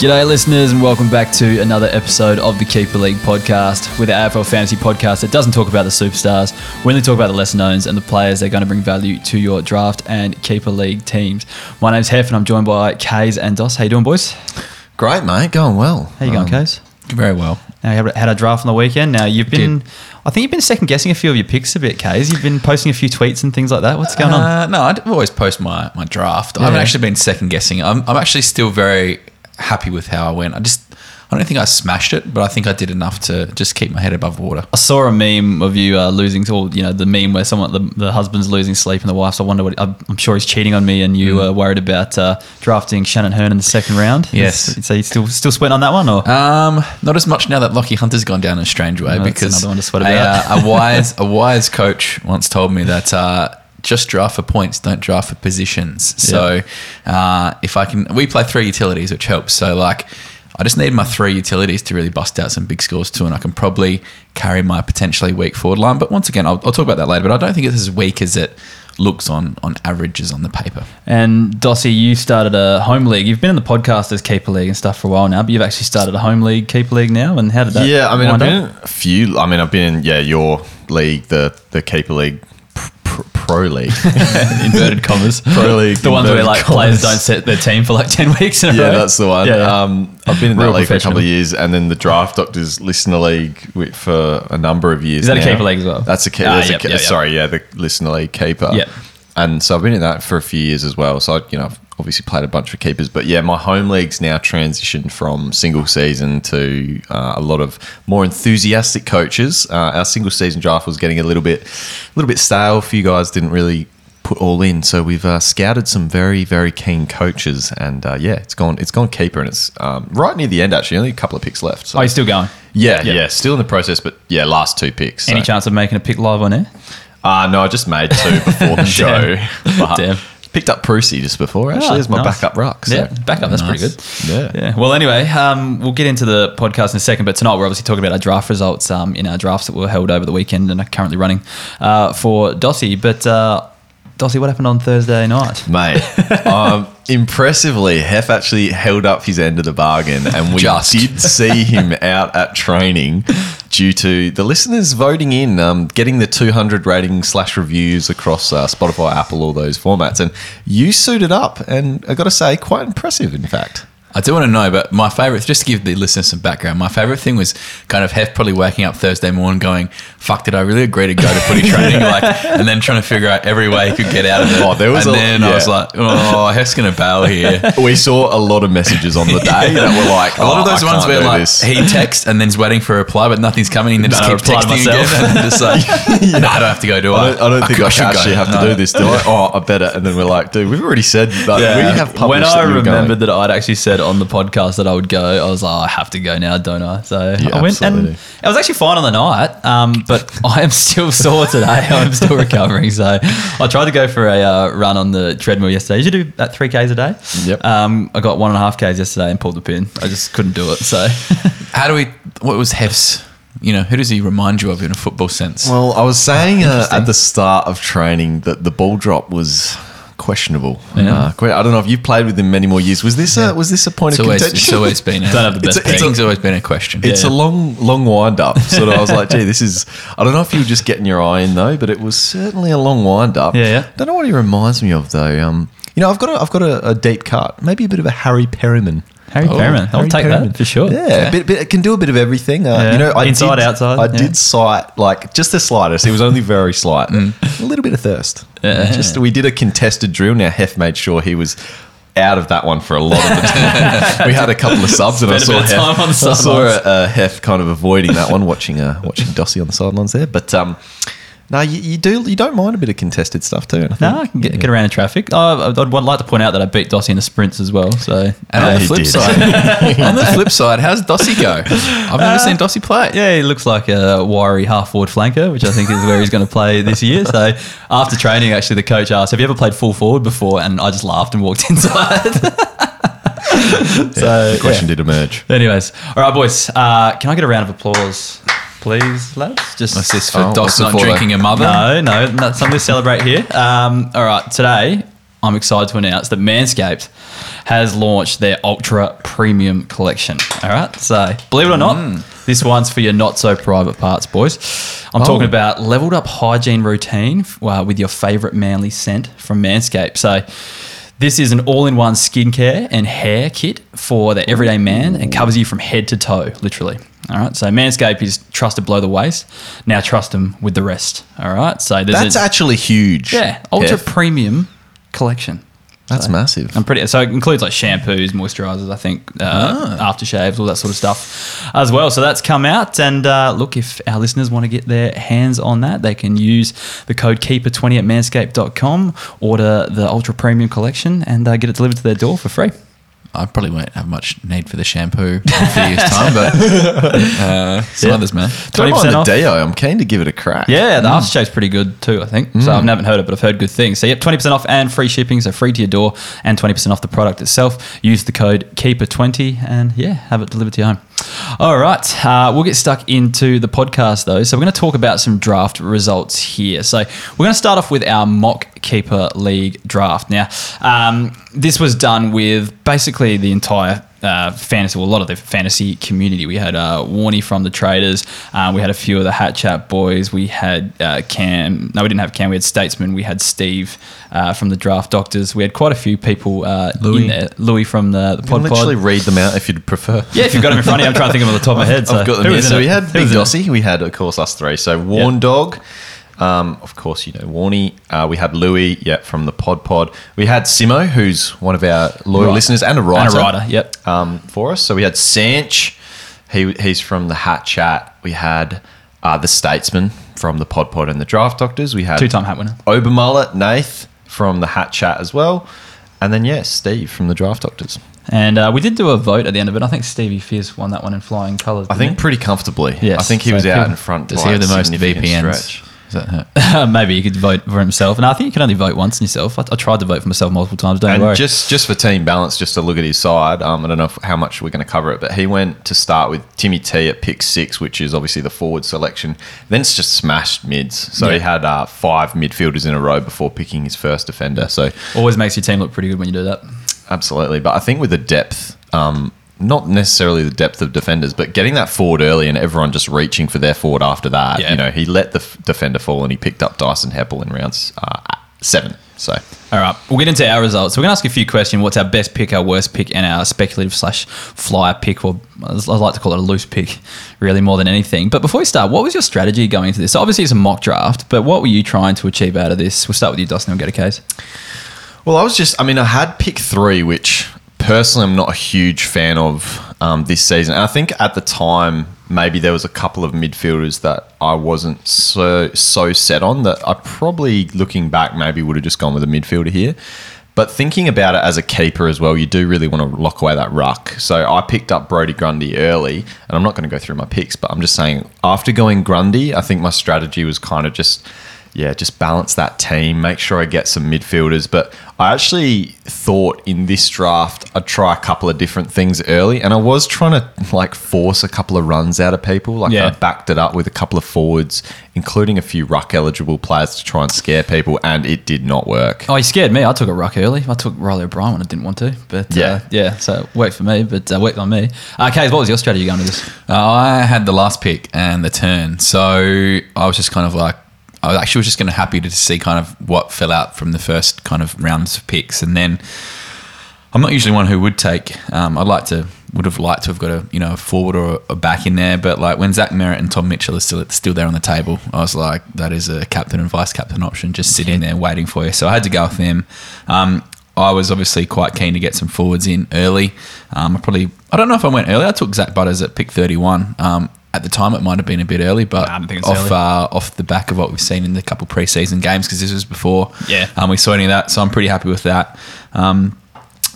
G'day, listeners, and welcome back to another episode of the Keeper League podcast with our AFL fantasy podcast that doesn't talk about the superstars. We only talk about the lesser knowns and the players that are going to bring value to your draft and Keeper League teams. My name's Hef, and I'm joined by Kays and Dos. How you doing, boys? Great, mate. Going well. How you going, Um, Kays? Very well. Now, you had- had a draft on the weekend. Now, you've been, I think you've been second guessing a few of your picks a bit, Kays. You've been posting a few tweets and things like that. What's going on? Uh, no, I always post my, my draft. I haven't actually been second guessing. I'm, I'm actually still very happy with how I went. I just, I don't think I smashed it, but I think I did enough to just keep my head above water. I saw a meme of you uh, losing, or you know, the meme where someone, the, the husband's losing sleep and the wife's. I wonder what. I'm, I'm sure he's cheating on me, and you Mm. were worried about uh, drafting Shannon Hurn in the second round. Yes. So you still still sweating on that one, or Um, not as much now that Lachie Hunter's gone down in a strange way No, because another one to sweat a, about. uh, a wise a wise coach once told me that uh, just draft for points, don't draft for positions. So uh, if I can, we play three utilities, which helps. So like. I just need my three utilities to really bust out some big scores too, and I can probably carry my potentially weak forward line. But once again, I'll, I'll talk about that later. But I don't think it's as weak as it looks on on averages on the paper. and Dossie, you started a home league. You've been in the podcast as keeper league and stuff for a while now, but you've actually started a home league keeper league now. And how did that? Yeah, I mean, I've been up? in a few. I mean, I've been in yeah your league, the the keeper league, pr- pr- pro league. inverted commas. Pro league, the ones where like commas. players don't set their team for like ten weeks in a row. yeah, that's the one. Yeah, yeah. Um, I've been in that Real league for a couple of years, and then the Draft Doctors Listener League for a number of years. Is that a keeper league as well? That's a keeper. Ah, yep, yep, yep. Sorry, yeah, the Listener League keeper. Yep. And so I've been in that for a few years as well. So I, you know, I've obviously played a bunch of keepers, but yeah, my home league's now transitioned from single season to uh, a lot of more enthusiastic coaches. Uh, our single season draft was getting a little bit, a little bit stale. A few guys didn't really put all in, so we've uh, scouted some very, very keen coaches, and uh, yeah, it's gone, it's gone keeper, and it's um, right near the end actually. Only a couple of picks left. So. Oh, you're still going. yeah, Yeah. yeah, still in the process, but yeah, last two picks. Any so. chance of making a pick live on air? Uh, no, I just made two before the show. But Damn. Picked up Prusy just before, actually, Ah, as my nice. backup ruck. So. Yeah, backup. That's pretty good. Yeah. Yeah. Well, anyway, um, we'll get into the podcast in a second, but tonight we're obviously talking about our draft results um, in our drafts that were held over the weekend and are currently running uh, for Dossie. But uh, Dossie, what happened on Thursday night? Mate, um, impressively, Hef actually held up his end of the bargain, and we Just. did see him out at training due to the listeners voting in, um, getting the 200 ratings slash reviews across uh, Spotify, Apple, all those formats. And you suited up, and I got to say, quite impressive, in fact. I do want to know, but my favorite, just to give the listeners some background, my favorite thing was kind of Hef probably waking up Thursday morning going, fuck, did I really agree to go to footy training? Like, and then trying to figure out every way he could get out of it. Oh, there was and a- then I was like, oh, Hef's going to bail here. We saw a lot of messages on the day that were like, A lot of "Oh, those I ones can't where like this." he texts and then he's waiting for a reply, but nothing's coming, and then just No, I keeps texting myself. again, and then just like, no, I don't have to go, do I? I don't, I don't think could- I, should actually go. have to No. do this, do I? Oh, I better. And then we're like, dude, we've already said that. We have published when I you remembered that I'd actually said on the podcast that I would go, I was like, oh, I have to go now, don't I? So You I went, and absolutely do. I was actually fine on the night, um, but I am still sore today. I'm still recovering. So I tried to go for a uh, run on the treadmill yesterday. Did You do that three k's a day. Yep. Um, I got one and a half k's yesterday and pulled the pin. I just couldn't do it. So How do we, what was Hef's, you know, who does he remind you of in a football sense? Well, I was saying uh, at the start of training that the ball drop was questionable. Yeah. Uh, que- I don't know if you've played with him many more years. Was this a, was this a point it's, of always, contention? it's always been a, Don't have the It's best a- it's ping. it's always been a question. It's Yeah. a long, long wind up. Sort of, I was like, gee, this is. I don't know if you were just getting your eye in though, but it was certainly a long wind up. Yeah, yeah. Don't know what he reminds me of though. Um, you know, I've got a, I've got a, a deep cut, maybe a bit of a Harry Perryman. Harry Oh, Perryman, I'll Harry take Perryman. that for sure. Yeah, a bit, bit, it can do a bit of everything. Uh, Yeah. You know, I Inside, did, outside, I yeah. did cite like just the slightest. It was only very slight. A little bit of thirst. Yeah. Just we did a contested drill. Now Hef made sure he was out of that one for a lot of the time. we had a couple of subs, and I a saw bit of Hef, time on the I saw sidelines. uh, Hef kind of avoiding that one, watching uh, watching Dossie on the sidelines there. But um, no, you, you do you don't mind a bit of contested stuff too. and I think- No, I can get, get around in traffic. Oh, I'd, I'd like to point out that I beat Dossie in the sprints as well. So And on the flip did. side, on the flip side, how's Dossie go? I've never seen Dossie play. Yeah, he looks like a wiry half forward flanker, which I think is where he's going to play this year. So after training, actually, the coach asked, "Have you ever played full forward before?" And I just laughed and walked inside. so the question did emerge. Anyways, all right, boys. Uh, can I get a round of applause, please, lads? Just What's this for Oh, Dos not for, drinking a mother? No, no, not something to celebrate here. Um, all right, today I'm excited to announce that Manscaped has launched their Ultra Premium Collection. All right. So, believe it or not, this one's for your not so private parts, boys. I'm talking about leveled up hygiene routine uh, with your favorite manly scent from Manscaped. So, this is an all in one skincare and hair kit for the everyday man and covers you from head to toe, literally. All right. So, Manscaped is trusted below the waist. Now, trust them with the rest. All right. So, there's That's a, actually huge. yeah, ultra Kev. premium collection. That's massive. I'm pretty. So it includes like shampoos, moisturizers, I think, uh, aftershaves, all that sort of stuff as well. So that's come out. And uh, look, if our listeners want to get their hands on that, they can use the code Keeper20 at manscaped.com, order the Ultra Premium collection, and uh, get it delivered to their door for free. I probably won't have much need for the shampoo in a few years' time, but uh, some Yeah. others, man. 20% mind the off. deo. I'm keen to give it a crack. Yeah, the aftershave's pretty good too, I think. So I haven't heard it, but I've heard good things. So yep, 20% off and free shipping, so free to your door and 20% off the product itself. Use the code KEEPER20 and yeah, have it delivered to your home. All right, uh, we'll get stuck into the podcast though. So we're going to talk about some draft results here. So we're going to start off with our mock keeper league draft. Now, um, this was done with basically the entire uh, fantasy, well, a lot of the fantasy community. We had uh, Warney from the Traders. Uh, we had a few of the Hat Chat boys. We had uh, Cam. No, we didn't have Cam. We had Statesman. We had Steve uh, from the Draft Doctors. We had quite a few people uh, Louis. in there. Louis from the, the You can Pod literally Pod. read them out if you'd prefer. Yeah, if you've got them in front of you, I'm trying to think of them on the top of my head. So I've got them here. So we had Big? Dossie. We had, of course, us three. So Warn Dog. Um, of course, you know Warney. Uh, we had Louis, yeah, from the Pod Pod. We had Simo, who's one of our loyal Right. listeners and a writer. And a writer, yep. Um, for us. So we had Sanch. He, he's from the Hat Chat. We had uh, the Statesman from the Pod Pod and the Draft Doctors. We had Two-time hat winner. Obermullet, Nath from the Hat Chat as well. And then, yeah, Steve from the Draft Doctors. And uh, we did do a vote at the end of it. I think Stevie Fierce won that one in flying colours. I think pretty comfortably. Yes. I think he So was out in front. Does he have the most VPNs? stretch. Is that her? maybe he could vote for himself. And I think you can only vote once in yourself. I, I tried to vote for myself multiple times. Don't And worry. just just for team balance, just to look at his side, um, I don't know if, how much we're going to cover it, but he went to start with Timmy T at pick six, which is obviously the forward selection. Then it's just smashed mids. So he had uh, five midfielders in a row before picking his first defender. So Always makes your team look pretty good when you do that. absolutely, but I think with the depth, um, not necessarily the depth of defenders, but getting that forward early and everyone just reaching for their forward after that. Yeah. You know, he let the f- defender fall and he picked up Dyson Heppel in rounds uh, seven. So All right, we'll get into our results. So we're going to ask a few questions. What's our best pick, our worst pick, and our speculative slash flyer pick, or I like to call it a loose pick, really more than anything. But before we start, what was your strategy going into this? So obviously it's a mock draft, but what were you trying to achieve out of this? We'll start with you, Dustin. We'll get a case. Well, I was just, I mean, I had pick three, which personally I'm not a huge fan of um, this season. And I think at the time, maybe there was a couple of midfielders that I wasn't so so set on that I probably, looking back, maybe would have just gone with a midfielder here. But thinking about it as a keeper as well, you do really want to lock away that ruck. So I picked up Brodie Grundy early, and I'm not going to go through my picks, but I'm just saying after going Grundy, I think my strategy was kind of just yeah, just balance that team, make sure I get some midfielders. But I actually thought in this draft I'd try a couple of different things early, and I was trying to like force a couple of runs out of people. Like Yeah. I backed it up with a couple of forwards, including a few ruck eligible players to try and scare people, and it did not work. Oh, you scared me. I took a ruck early. I took Riley O'Brien when I didn't want to, but Yeah. uh, yeah. So it worked for me, but uh, worked on me. Uh, Kays, what was your strategy going to this? Uh, I had the last pick and the turn, so I was just kind of like, I actually was just kind of happy to see kind of what fell out from the first kind of rounds of picks, and then I'm not usually one who would take. Um, I'd like to would have liked to have got a you know a forward or a back in there, but like when Zach Merrett and Tom Mitchell are still still there on the table, I was like that is a captain and vice captain option just sitting there waiting for you. So I had to go with them. Um, I was obviously quite keen to get some forwards in early. Um, I probably I don't know if I went early. I took Zak Butters at pick 31. Um, at the time, it might have been a bit early, but I off uh, off the back of what we've seen in the couple preseason games, because this was before Yeah. um, we saw any of that. So I'm pretty happy with that. Um,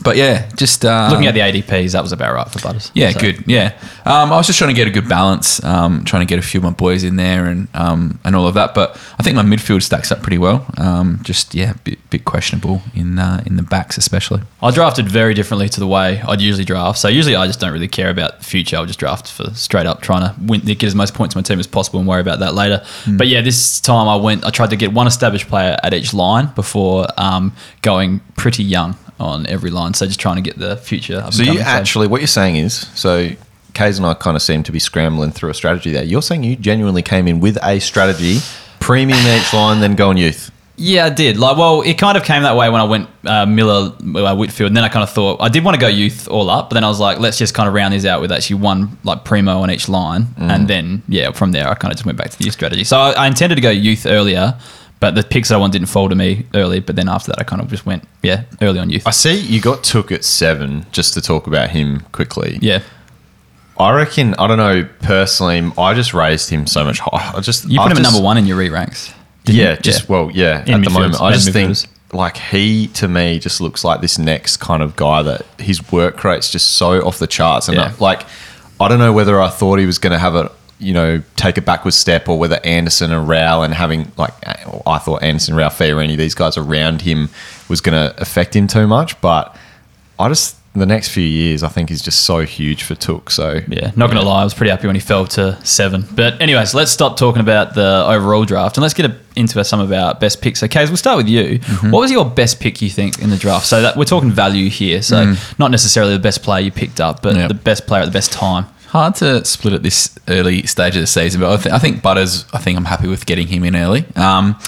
but yeah, just uh, Looking at the ADPs, that was about right for Butters. yeah, So- good. Yeah, um, I was just trying to get a good balance, um, trying to get a few of my boys in there and um, and all of that. But I think my midfield stacks up pretty well. Um, just yeah, bit, bit questionable in uh, in the backs especially. I drafted very differently to the way I'd usually draft. So usually I just don't really care about the future. I'll just draft for straight up trying to win, get as most points to my team as possible and worry about that later. But yeah, this time I went. I tried to get one established player at each line before um, going pretty young on every line. So just trying to get the future. up So you actually, what you're saying is, so Kays and I kind of seem to be scrambling through a strategy there. You're saying you genuinely came in with a strategy, premium each line, then go on youth. Yeah, I did. Like, well, it kind of came that way when I went uh, Miller, uh, Whitfield, and then I kind of thought I did want to go youth all up, but then I was like, let's just kind of round these out with actually one like primo on each line, Mm. and then yeah, from there I kind of just went back to the youth strategy. So I, I intended to go youth earlier, but the Pixar one didn't fall to me early. But then after that, I kind of just went yeah early on youth. I see you got Touk at seven, just to talk about him quickly. yeah, I reckon, I don't know, personally, I just raised him so much higher. I just, you put I've him at number one in your re ranks. Yeah, you? just well, yeah. In at the moment, I as just think like he to me just looks like this next kind of guy that his work rate's just so off the charts, and Yeah. I- like I don't know whether I thought he was going to have a you know take a backward step or whether Anderson and Rowell and having like I thought Anderson, Rowell, Fiorini, these guys around him was going to affect him too much, but I just the next few years I think is just so huge for Touk. So Yeah, not gonna lie, I was pretty happy when he fell to seven. But anyways, let's stop talking about the overall draft and let's get into some of our best picks. Okay, so we'll start with you. Mm-hmm. What was your best pick you think in the draft? So that we're talking value here, so not necessarily the best player you picked up, but Mm. Yep. the best player at the best time. Hard to split at this early stage of the season, but I, th- I think Butters. I think I'm happy with getting him in early. Um,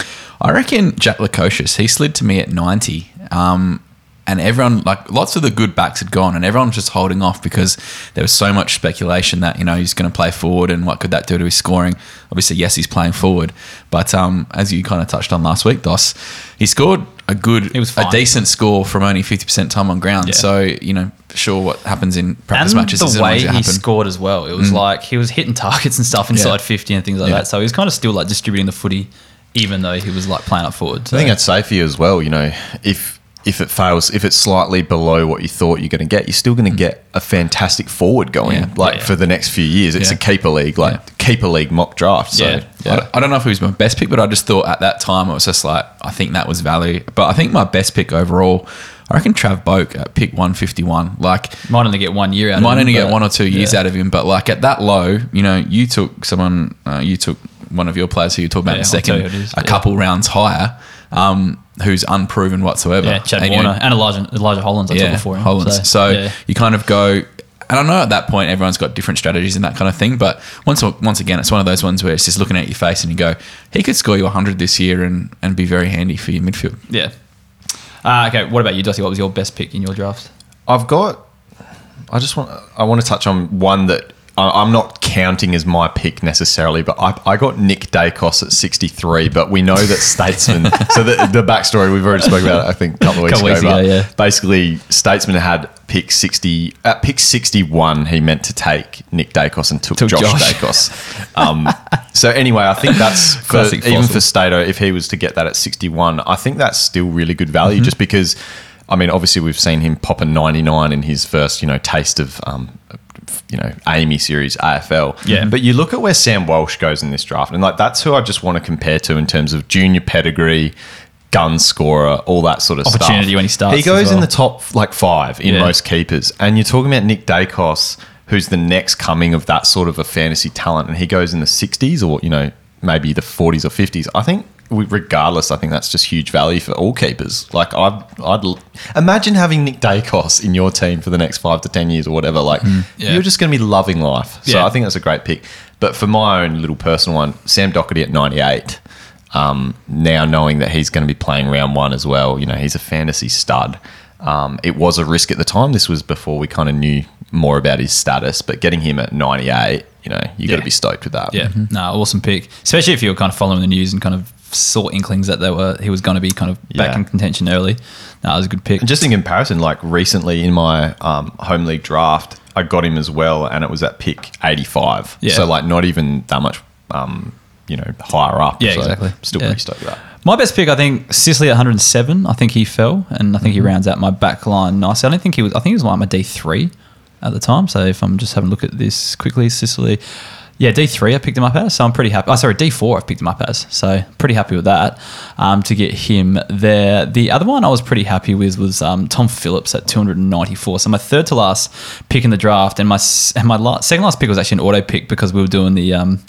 I reckon Jack Lukosius. He slid to me at 90, um, and everyone like lots of the good backs had gone, and everyone was just holding off because there was so much speculation that you know he's going to play forward, and what could that do to his scoring? Obviously, yes, he's playing forward, but um, as you kind of touched on last week, Dos, he scored a good, He was a decent score from only 50% time on ground. Yeah. So you know, sure, what happens in practice and matches the isn't way always he happen. Mm. scored as well, it was like he was hitting targets and stuff inside Yeah. 50 and things like Yeah. that. So he was kind of still like distributing the footy, even though he was like playing up forward. So. I think that's safe here as well. You know, if if it fails, if it's slightly below what you thought you're going to get, you're still going to get a fantastic forward going. Yeah. Like Yeah. for the next few years, it's Yeah. a keeper league, like Yeah. keeper league mock draft. So, Yeah. yeah. I don't- know if it was my best pick, but I just thought at that time it was just like I think that was value. But I think my best pick overall, I reckon Trav Boak at pick one fifty one. Like might only get one year out might of him. only get but- one or two years yeah. out of him, but like at that low, you know, you took someone, uh, you took one of your players who you talk about Yeah, in a I'll tell second, you who it is, a yeah. couple rounds higher, um, who's unproven whatsoever. Yeah, Chad And, Warner know, and Elijah Elijah Hollands I took before him. Hollands. So, yeah. you kind of go, and I know at that point everyone's got different strategies and that kind of thing. But once once again, it's one of those ones where it's just looking at your face and you go, he could score you 100 this year and, and be very handy for your midfield. Yeah. Uh, okay, what about you, Dossie? What was your best pick in your draft? I've got. I just want. I want to touch on one that I- I'm not counting as my pick necessarily, but I, I got Nick Daicos at 63. But we know that Statesman. so the, the backstory we've already spoken about. it, I think a couple of weeks Couple ago. weeks ago, yeah. Basically, Statesman had pick 60. At pick 61, he meant to take Nick Daicos and took, Took Josh, Josh. Daicos. Um, so anyway, I think that's for, even fossil. for Stato. If he was to get that at 61, I think that's still really good value, Mm-hmm. just because. I mean, obviously, we've seen him pop a 99 in his first, you know, taste of, um, you know, AAMI series AFL. Yeah. But you look at where Sam Walsh goes in this draft, and like that's who I just want to compare to in terms of junior pedigree, gun scorer, all that sort of Opportunity stuff. when he starts He goes as in the top like five in Yeah. most keepers, and you're talking about Nick Daicos, who's the next coming of that sort of a fantasy talent, and he goes in the 60s or you know maybe the 40s or 50s. I think. we- Regardless, I think that's just huge value for all keepers. Like I'd, I'd l- imagine having Nick Daicos in your team for the next five to ten years or whatever. Like Yeah. you're just going to be loving life. So Yeah. I think that's a great pick. But for my own little personal one, Sam Docherty at 98. Um, now knowing that he's going to be playing round one as well, you know he's a fantasy stud. Um, it was a risk at the time. This was before we kind of knew more about his status. But getting him at 98, you know, you got to be stoked with that. Yeah, no, awesome pick. Especially if you were kind of following the news and kind of saw inklings that they were he was going to be kind of back Yeah. in contention early. No, it was a good pick. And just in comparison, like recently in my um, home league draft, I got him as well, and it was at pick 85. Yeah. So like not even that much, um, you know, higher up. Yeah, So exactly. Still Yeah. pretty stoked with that. My best pick, I think, Sicily at 107. I think he fell, and I think he rounds out my back line nicely. I don't think he was. I think he was like my D three at the time. So if I'm just having a look at this quickly, Sicily, yeah, D three I picked him up as. So I'm pretty happy. Oh, sorry, D four I've picked him up as. So pretty happy with that um, to get him there. The other one I was pretty happy with was um, Tom Phillips at 294. So my third to last pick in the draft, and my and my last, second last pick was actually an auto pick because we were doing the. Um,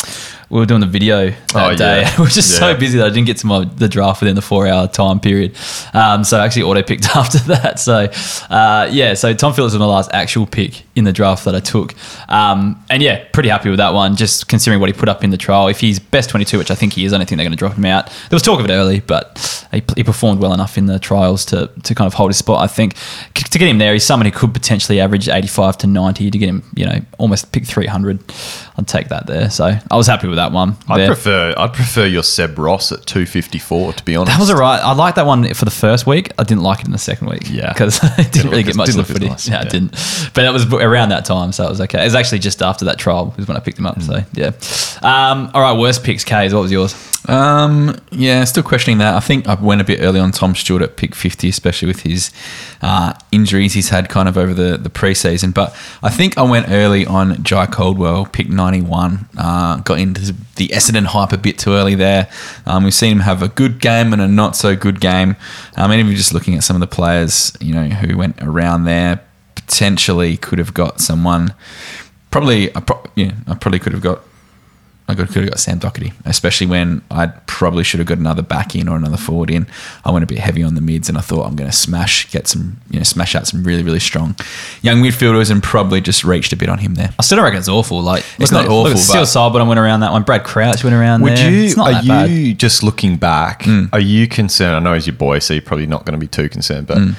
we were doing the video that Oh, day. yeah. we were just so busy that I didn't get to my the draft within the four hour time period. Um, so I actually auto picked after that. So uh, yeah, so Tom Phillips was my last actual pick in the draft that I took. Um, and yeah, pretty happy with that one, just considering what he put up in the trial. If he's best 22, which I think he is, I don't think they're going to drop him out. There was talk of it early, but he, he performed well enough in the trials to, to kind of hold his spot, I think. C- To get him there, he's someone who could potentially average 85 to 90 to get him, you know, almost pick 300. I'd take that there. So I was happy with that one. I'd there. prefer I'd prefer your Seb Ross at two fifty four. To be honest, That was alright. I liked that one for the first week. I didn't like it in the second week. Yeah. because it didn't, Didn't really get much of the look footy. nice. Yeah, Yeah. it didn't. But it was around that time, so it was okay. It was actually just after that trial was when I picked him up. So yeah. Um, all right, worst picks. K's. What was yours? Um, yeah, still questioning that. I think I went a bit early on Tom Stewart at pick 50, especially with his uh, injuries he's had kind of over the, the preseason. But I think I went early on Jye Caldwell, pick 91. Uh, got into the Essendon hype a bit too early there. Um, we've seen him have a good game and a not so good game. I Um, and even just looking at some of the players, you know, who went around there, potentially could have got someone. Probably, I pro- yeah, I probably could have got I could have got Sam Docherty, especially when I probably should have got another back in or another forward in. I went a bit heavy on the mids, and I thought I'm going to smash, get some, you know, smash out some really, really strong young midfielders, and probably just reached a bit on him there. I still don't reckon it's awful. Like It's not at- awful, Look but- Sidebottom went around that one. Brad Crouch went around Would there. you? It's not Are that bad. you just looking back? Mm. Are you concerned? I know he's your boy, so you're probably not going to be too concerned. But mm.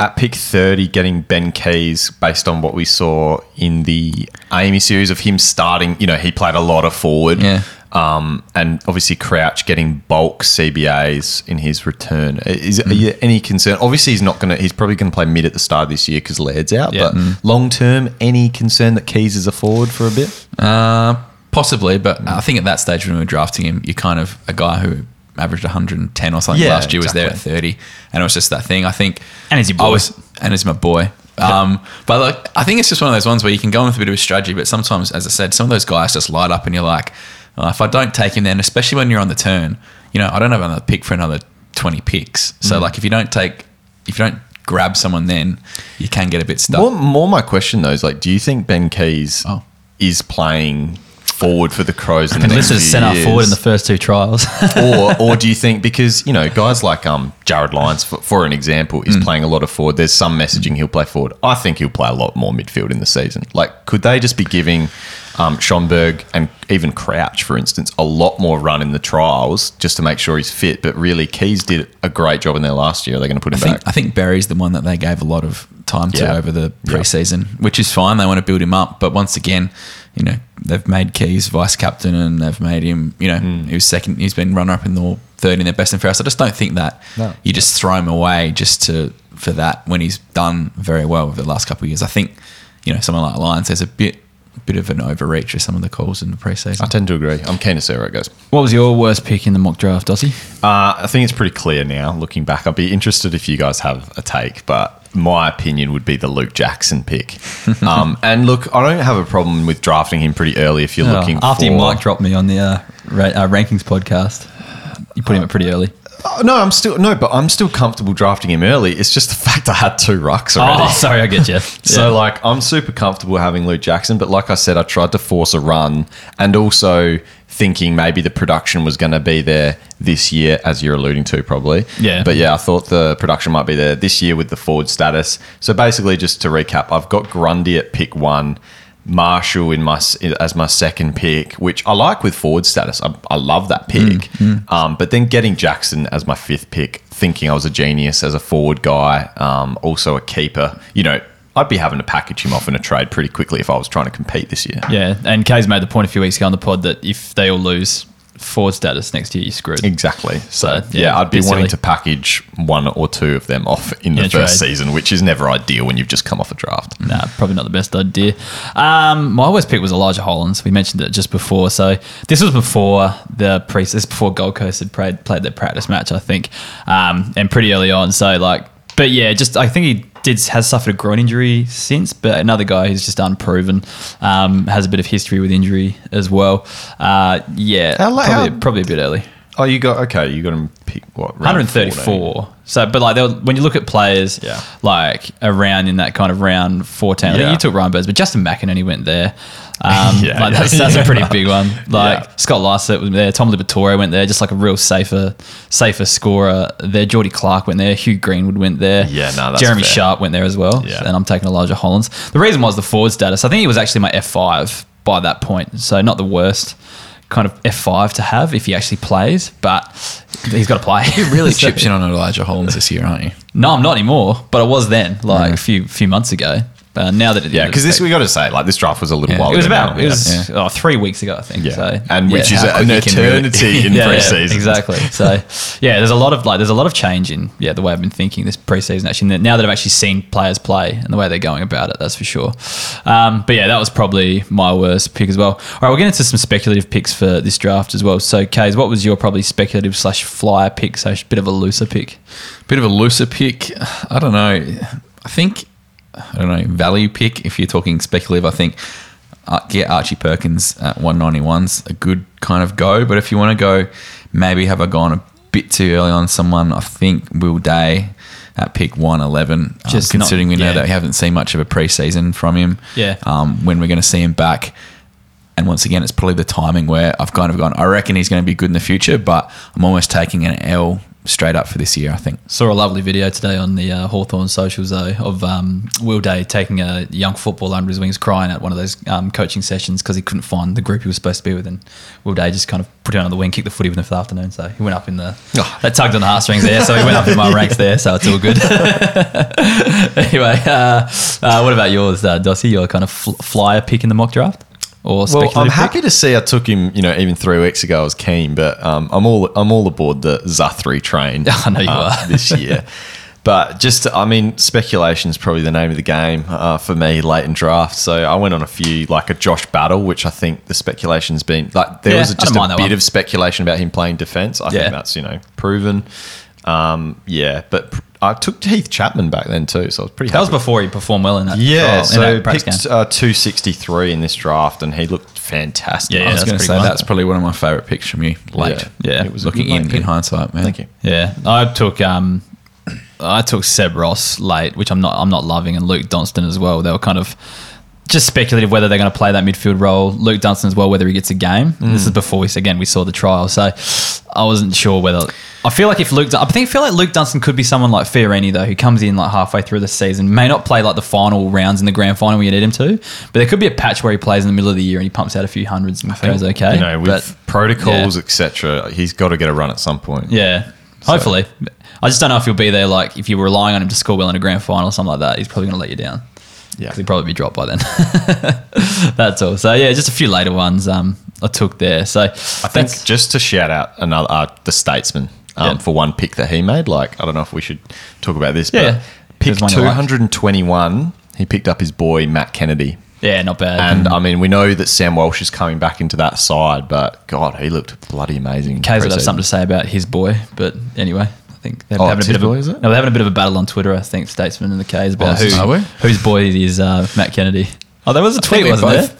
At pick thirty, getting Ben Keays based on what we saw in the AAMI series of him starting, you know, he played a lot of forward. Yeah. Um, and obviously Crouch getting bulk CBAs in his return. Is are you any concern? Obviously, he's not going to. He's probably going to play mid at the start of this year because Laird's out. Yeah. But long term, any concern that Keays is a forward for a bit? Uh, possibly, but I think at that stage when we were drafting him, you're kind of a guy who averaged 110 or something Yeah, last year was there at 30, and it was just that thing. I think, And he's your I was, and he's my boy. Um, but like, I think it's just one of those ones where you can go in with a bit of a strategy, but sometimes, as I said, some of those guys just light up, and you're like, oh, if I don't take him, then especially when you're on the turn, you know, I don't have another pick for another 20 picks. Mm. So like, if you don't take, if you don't grab someone, then you can get a bit stuck. More, more my question though is like, do you think Ben Keays Oh. is playing forward for the Crows in the And next listed as few centre years? forward in the first two trials. or or do you think because you know guys like um Jarryd Lyons for, for an example Mm. is playing a lot of forward there's some messaging he'll play forward I think he'll play a lot more midfield in the season like could they just be giving um, Schoenberg and even Crouch for instance a lot more run in the trials just to make sure he's fit but really Keays did a great job in there last year are they going to put I him think, back I think Barry's the one that they gave a lot of time to Yeah. over the Yeah. preseason, which is fine. They want to build him up, but once again, you know they've made Keays vice captain and they've made him. You know Hmm. he was second. He's been runner up in the third in their best and fairest. I just don't think that No. you just throw him away just to for that when he's done very well over the last couple of years. I think you know someone like Lyons has a bit bit of an overreach with some of the calls in the preseason. I tend to agree I'm keen to see where it goes what was your worst pick in the mock draft, Dossie? Uh, I think it's pretty clear now, looking back. I'd be interested if you guys have a take, but my opinion would be the Luke Jackson pick. um, and look, I don't have a problem with drafting him pretty early if you're looking Oh, after for. you mic dropped me on the uh, ra- uh, rankings podcast, you put him at pretty early. Oh, no, I'm still no, but I'm still comfortable drafting him early. It's just the fact I had two rucks already. Oh, sorry, I get you. So like I'm super comfortable having Luke Jackson, but like I said, I tried to force a run and also thinking maybe the production was going to be there this year, as you're alluding to probably. Yeah. But yeah, I thought the production might be there this year with the forward status. So basically, just to recap, I've got Grundy at pick one. Marshall in my as my second pick, which I like with forward status. I, I love that pick. Um, but then getting Jackson as my fifth pick, thinking I was a genius as a forward guy, um, also a keeper. You know, I'd be having to package him off in a trade pretty quickly if I was trying to compete this year. Yeah, and Kay's made the point a few weeks ago on the pod that if they all lose forward status next year, you're screwed. Exactly. So, So, yeah, yeah, I'd be bit wanting silly. to package one or two of them off in the In first trade. season, which is never ideal when you've just come off a draft. Nah, probably not the best idea. Um, my worst pick was Elijah Hollands. We mentioned it just before. So this was before the pre. This before Gold Coast had played, played their practice match, I think, um, and pretty early on. So like, but yeah, just I think he did has suffered a groin injury since, but another guy who's just unproven, um, has a bit of history with injury as well. Uh, yeah, How probably, how- probably a bit early. Oh, you got okay. You got him pick what? 134. 14? So, but like, there were- when you look at players, Yeah. like around in that kind of round 14, I think Yeah. you took Ryan Burns, but Justin McInerney went there. Um, Yeah, like yeah. that's, that's a pretty big one. Like. Scott Lycett was there, Tom Liberatore went there, just like a real safer, safer scorer there. Geordie Clark went there, Hugh Greenwood went there. Yeah, no, that's Jeremy fair. Sharp went there as well. Yeah. And I'm taking Elijah Hollands. The reason was the forward status. I think he was actually my F5 by that point, so not the worst kind of F5 to have if he actually plays, but he's got to play. You really So- chips in on Elijah Hollands this year, aren't you? no, I'm not anymore, but I was then, like Yeah. a few few months ago. Uh, now that it, Yeah, because this we got to say like this draft was a little Yeah. while. it was ago about now, it yeah. was oh, three weeks ago, I think. yeah, So, and which yeah. is an can really- eternity in yeah, yeah, preseason. exactly. So, yeah, there's a lot of like there's a lot of change in yeah the way I've been thinking this preseason. Actually, now that I've actually seen players play and the way they're going about it, that's for sure. Um, but yeah, that was probably my worst pick as well. All right, we'll get into some speculative picks for this draft as well. So, Kays, what was your probably speculative slash flyer pick? So, a bit of a looser pick. Bit of a looser pick. I don't know. I think I don't know value pick. If you're talking speculative, I think uh, get Archie Perkins at 191's a good kind of go. But if you want to go, maybe have I gone a bit too early on someone? I think Will Day at pick 111. um, Just not- considering we know yeah. that we haven't seen much of a preseason from him. Yeah. Um, when we're going to see him back. And once again, it's probably the timing where I've kind of gone, I reckon he's going to be good in the future, but I'm almost taking an L straight up for this year, I think. Saw a lovely video today on the uh, Hawthorn socials though of um, Will Day taking a young footballer under his wings, crying at one of those um, coaching sessions because he couldn't find the group he was supposed to be with, and Will Day just kind of put him on the wing, kicked the footy with him for the afternoon. So he went up in the Oh. that tugged on the heartstrings there, so he went up in my ranks there. So it's all good. anyway, uh, uh, what about yours, uh, Dossie? Your kind of fl- flyer pick in the mock draft or Well, I'm pick? happy to see I took him. You know, even three weeks ago, I was keen, but um, I'm all I'm all aboard the Zathri train. I know you uh, are. this year. But just, I mean, speculation is probably the name of the game uh, for me late in draft. So I went on a few, like a Josh Battle, which I think the speculation's been like there Yeah, was just a bit of speculation about him playing defense. I Yeah. think that's you know proven. Um, yeah, but pr- I took Heath Chapman back then too, so I was pretty. that was before he performed well in that. Yeah, trial, so that picked uh, 263 in this draft, and he looked fantastic. Yeah, I was going to say good. that's probably one of my favourite picks from you late. Yeah. Yeah. It was looking good late in, in hindsight, man. Thank you. Yeah, I took um, I took Seb Ross late, which I'm not I'm not loving, and Luke Dunstan as well. They were kind of just speculative whether they're going to play that midfield role. Luke Dunstan as well, whether he gets a game. Mm. This is before we again we saw the trial, so I wasn't sure whether. I feel like if Luke, I think I feel like Luke Dunstan could be someone like Fiorini though, who comes in like halfway through the season, may not play like the final rounds in the grand final when you need him to, but there could be a patch where he plays in the middle of the year and he pumps out a few hundreds and goes okay. You know, with but protocols, yeah. etc., he's got to get a run at some point. Yeah, hopefully. I just don't know if he'll be there. Like if you were relying on him to score well in a grand final or something like that, he's probably going to let you down. Yeah. he'd probably be dropped by then. That's all. So yeah, just a few later ones um, I took there. So I think just to shout out another uh, the Statesman um, Yeah. for one pick that he made. Like I don't know if we should talk about this, Yeah. but pick There's one you like. 221. He picked up his boy Matt Kennedy. yeah, not bad. And I mean, we know that Sam Walsh is coming back into that side, but God, he looked bloody amazing. in Kays would have something to say about his boy, but anyway, think they're Oh, having a bit of a, is it? No, they're having a bit of a battle on Twitter. I think Statesman and the K's about Oh, who, whose boy is uh, Matt Kennedy. Oh, there was a tweet, wasn't both- there?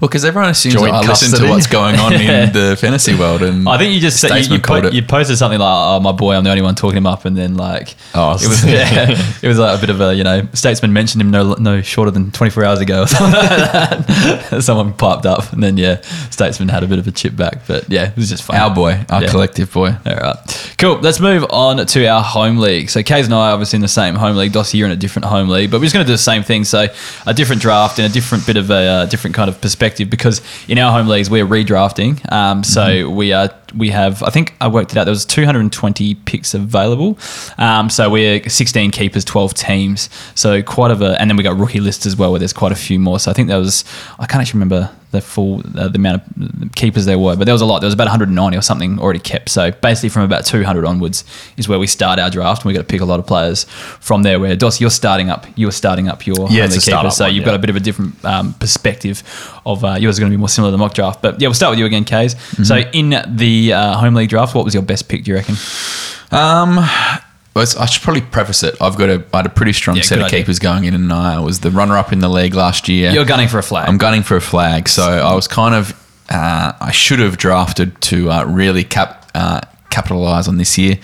Well, because everyone assumes Joint I listen to what's going on in the fantasy world, and I think you just said you, you, po- you posted something like, "Oh, my boy, I'm the only one talking him up," and then like, Oh, it was yeah, it was like a bit of a you know, statesman mentioned him no no shorter than 24 hours ago or something like that. Someone piped up, and then yeah, statesman had a bit of a chip back, but yeah, it was just fun. our boy, our Yeah. collective boy. All right, cool. Let's move on to our home league. So, Kays and I are obviously in the same home league. Dossie, you're in a different home league, but we're just going to do the same thing. So, a different draft and a different bit of a uh, different kind of perspective because in our home leagues we're redrafting. Um, so we are we have I think I worked it out. There was 220 picks available. Um, so we're 16 keepers, 12 teams. So quite of a and then we got rookie lists as well where there's quite a few more. So I think there was I can't actually remember the full uh, the amount of keepers there were, but there was a lot. There was about 190 or something already kept. So basically, from about 200 onwards is where we start our draft, and we got to pick a lot of players from there. Where Dos, you're starting up, you're starting up your Yeah, home it's league a startup keepers, so one, you've yeah. got a bit of a different um, perspective of uh, yours is going to be more similar to the mock draft. But yeah, we'll start with you again, Kays. Mm-hmm. So in the uh, home league draft, what was your best pick? Do you reckon? Um, well, I should probably preface it. I've got a, I had a pretty strong Yeah, set of idea. keepers going in, and I was the runner-up in the league last year. You're gunning for a flag. I'm gunning for a flag, so I was kind of uh, I should have drafted to uh, really cap uh, capitalize on this year,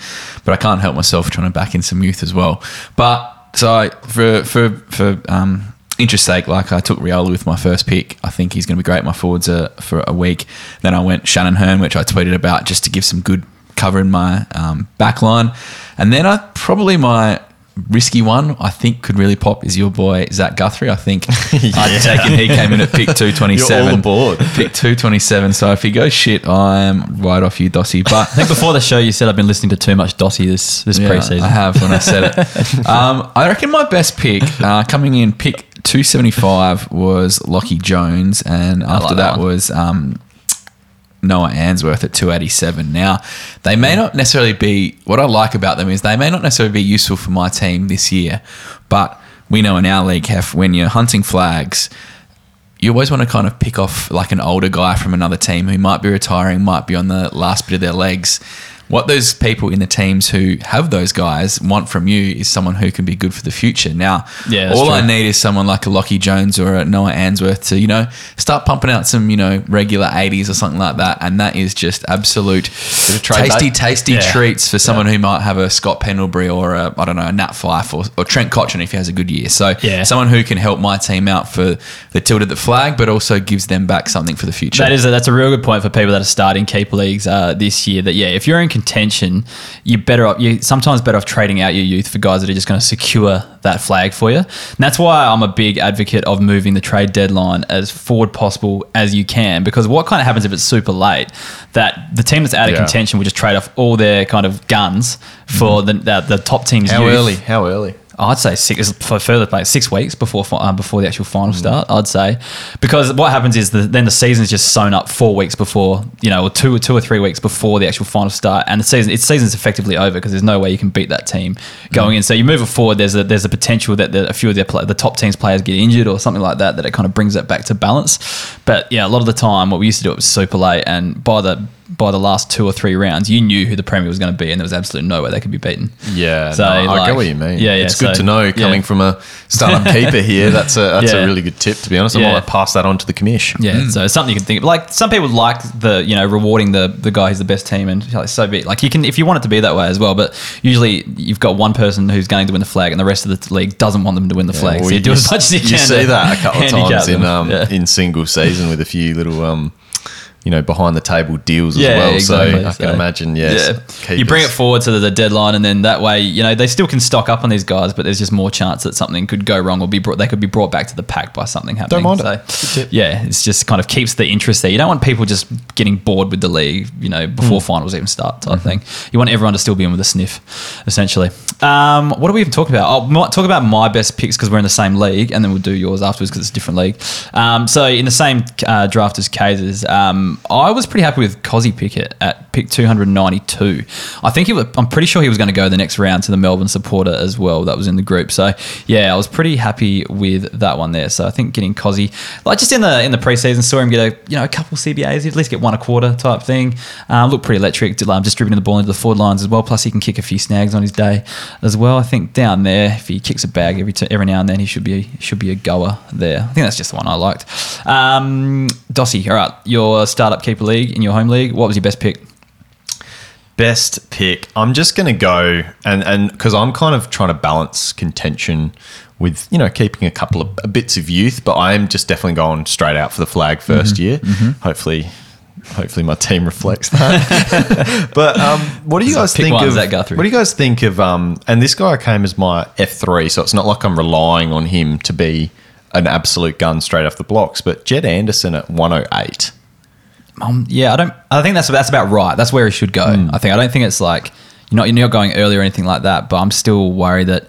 but I can't help myself trying to back in some youth as well. But so I, for for for um, interest sake, like I took Rioli with my first pick. I think he's going to be great. My forwards are for a week. Then I went Shannon Hurn, which I tweeted about just to give some good cover in my um, back line. And then I probably my risky one I think could really pop is your boy Zach Guthrie. I think I'd taken he came in at pick two twenty seven. Aboard. Pick two twenty seven. So if he goes shit, I'm right off you, Dossie. But I think before the show you said I've been listening to too much Dossie this this yeah, preseason. I have when I said it. um, I reckon my best pick uh, coming in pick 275 was Lachie Jones, and after like that that, was um, Noah Answerth at 287. Now, they may not necessarily be, what I like about them is they may not necessarily be useful for my team this year, but we know in our league, Hef, when you're hunting flags, you always want to kind of pick off like an older guy from another team who might be retiring, might be on the last bit of their legs. What those people in the teams who have those guys want from you is someone who can be good for the future. Now, Yeah, all I need is someone like a Lachie Jones or a Noah Answerth to, you know, start pumping out some, you know, regular 80s or something like that. And that is just absolute tasty, tasty Yeah. treats for someone who might have a Scott Pendlebury or a, I don't know, a Nat Fyfe or, or Trent Cotchin if he has a good year. So Yeah. someone who can help my team out for the tilted the flag, but also gives them back something for the future. That is a, that's a real good point for people that are starting keeper leagues uh, this year. That yeah, if you're in contention, you're better off. You sometimes better off trading out your youth for guys that are just going to secure that flag for you. And that's why I'm a big advocate of moving the trade deadline as forward possible as you can. Because what kind of happens if it's super late? That the team that's out of Yeah. contention will just trade off all their kind of guns for mm-hmm. the, the the top team's How youth. early? How early? I'd say six for further like six weeks before uh, before the actual Mm. final start. I'd say because what happens is the, then the season's just sewn up four weeks before you know or two or two or three weeks before the actual final start, and the season its season's effectively over because there's no way you can beat that team going Mm. in. So you move it forward. There's a there's a potential that the, a few of their the top teams players get injured or something like that that it kind of brings it back to balance. But yeah, a lot of the time what we used to do it was super late, and by the by the last two or three rounds, you knew who the premier was going to be, and there was absolutely no way they could be beaten. Yeah, So, no, I like- get what you mean. Yeah, yeah, it's good to know yeah. coming from a startup keeper here. That's a that's Yeah. a really good tip. To be honest, I Yeah. might pass that on to the commish. Yeah, so something you can think. Of. Like some people like the you know rewarding the the guy who's the best team, and like, so be it. like you can if you want it to be that way as well. But usually you've got one person who's going to win the flag, and the rest of the league doesn't want them to win the flag. Well, so you, do as much as you can. You see that a couple of handicap times in um, Yeah. in single season with a few little um, you know, behind the table deals as well. exactly. So I So, can imagine, yes, You bring it forward to the, the deadline, and then that way, you know, they still can stock up on these guys, but there's just more chance that something could go wrong or be brought. They could be brought back to the pack by something happening. Don't mind so, it. Yeah, it's just kind of keeps the interest there. You don't want people just getting bored with the league, you know, before Hmm. finals even start type Mm-hmm. thing. You want everyone to still be in with a sniff, essentially. Um, what are we even talking about? I might talk about my best picks because we're in the same league, and then we'll do yours afterwards because it's a different league. Um, so in the same uh, draft as Kazers, um, I was pretty happy with Kozzy Pickett at pick 292. I think he was, I'm pretty sure he was going to go the next round to the Melbourne supporter as well. That was in the group. So yeah, I was pretty happy with that one there. So I think getting Kozzy, like just in the in the preseason, saw him get a you know a couple CBAs, He'd at least get one a quarter type thing. Um, looked pretty electric. Um, distributing the ball into the forward lines as well. Plus he can kick a few snags on his day as well. I think down there, if he kicks a bag every t- every now and then, he should be should be a goer there. I think that's just the one I liked. Um, Dossie, all right, your startup keeper league in your home league. What was your best pick? Best pick. I'm just going to go and and because I'm kind of trying to balance contention with you know keeping a couple of bits of youth, but I am just definitely going straight out for the flag 1st year. Hopefully, hopefully my team reflects that. but um, what do you guys think of? Zach Guthrie. What do you guys think of? Um, and this guy came as my F three, so it's not like I'm relying on him to be an absolute gun straight off the blocks. But Jed Anderson at 108. Um, yeah, I don't. I think that's that's about right. That's where he should go. I think. I don't think it's like you're not you're not going early or anything like that. But I'm still worried that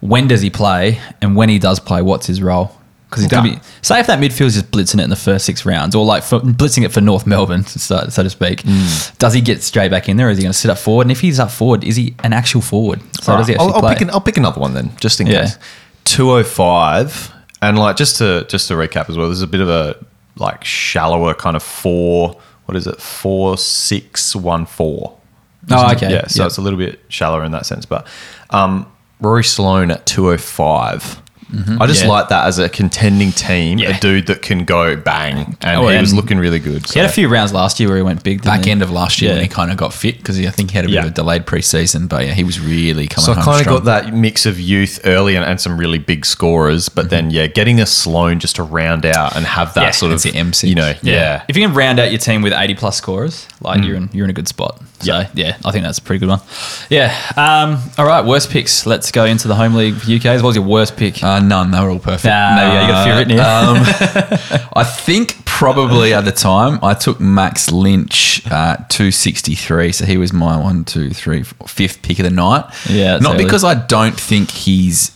when does he play and when he does play, what's his role? Because he's going to Okay. be. Say if that midfield's just blitzing it in the first six rounds, or like for, blitzing it for North Melbourne, so, so to speak. Does he get straight back in there, or is he going to sit up forward? And if he's up forward, is he an actual forward? So does he I'll, I'll pick an, I'll pick another one then, just in Yeah. case. Two oh five, and like just to just to recap as well. This is a bit of a like shallower kind of four. What is it? Four six one four. Oh, okay. Yeah, so Yeah. it's a little bit shallower in that sense. But um, Rory Sloane at two oh five. Mm-hmm. I just Yeah. like that as a contending team, Yeah. a dude that can go bang, oh, and Oh, he was looking really good. He had a few rounds last year where he went big. Back he? end of last year when he kind of got fit because I think he had a bit Yeah. of a delayed preseason, but yeah, he was really coming So I kind of got that mix of youth early and, and some really big scorers, but mm-hmm. then yeah, getting a Sloane just to round out and have that Yeah, sort of it's the M6. you know, yeah. If you can round out your team with 80 plus scorers, like mm. you're in you're in a good spot. So Yeah. yeah, I think that's a pretty good one. Yeah. Um, all right, worst picks. Let's go into the home league for UKs. What was your worst pick? Uh, none. They were all perfect. Nah, yeah, you got a few written here. Um, I think probably at the time I took Max Lynch at 263. So he was my one, two, three, four, fifth pick of the night. Yeah, Not early. because I don't think he's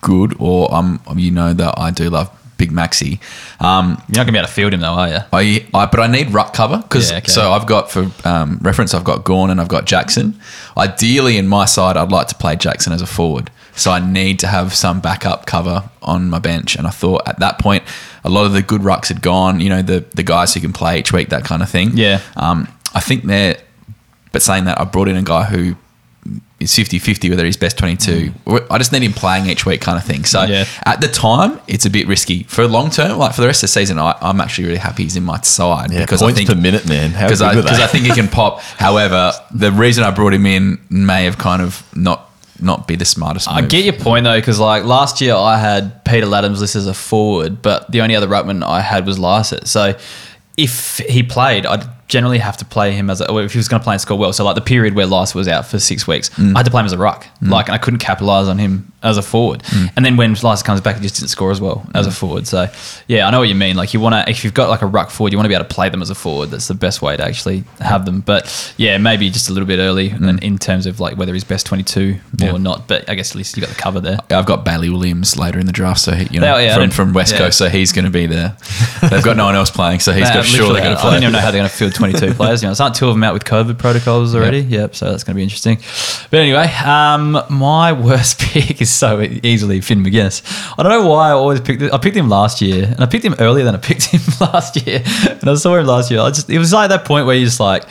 good or um, you know that I do love Big Maxi. Um, You're not gonna be able to field him though, are you? I, I but I need ruck cover because Yeah, okay. so I've got for um, reference I've got Gawn and I've got Jackson. Ideally, in my side, I'd like to play Jackson as a forward, so I need to have some backup cover on my bench. And I thought at that point, a lot of the good rucks had gone. You know, the the guys who can play each week, that kind of thing. Yeah. Um, I think they're. But saying that, I brought in a guy who is 50-50 whether he's best 22 I just need him playing each week kind of thing so Mm. Yeah. at the time it's a bit risky for long term like for the rest of the season I, I'm actually really happy he's in my side Yeah, because points I think per minute, man. Because I? I think he can pop however the reason I brought him in may have kind of not not be the smartest I get your point though, because like last year I had Peter Ladhams listed as a forward, but the only other ruckman I had was Lycett. So if he played, I'd generally have to play him as a, if he was going to play and score well. So like the period where Lycett was out for six weeks, Mm. I had to play him as a ruck, like, and I couldn't capitalize on him as a forward. Mm. And then when Lycett comes back, he just didn't score as well as a forward. So yeah, I know what you mean. Like you want to, if you've got like a ruck forward, you want to be able to play them as a forward. That's the best way to actually have them. But yeah, maybe just a little bit early in, in terms of like whether he's best twenty two Mm. Yeah. or not. But I guess at least you got the cover there. I've got Bailey Williams later in the draft, so he, you know Oh, yeah, from, from West yeah. Coast, so he's going to be there. They've got no one else playing, so he's Nah, got surely literally, going to play. I don't even know how they're going to field 22 players. You know, it's not two of them out with COVID protocols already. Yep. so that's going to be interesting. But anyway, um, my worst pick is so easily Finn Maginness. I don't know why I always picked. I picked him last year, and I picked him earlier than I picked him last year. And I saw him last year. I just it was like that point where you just like.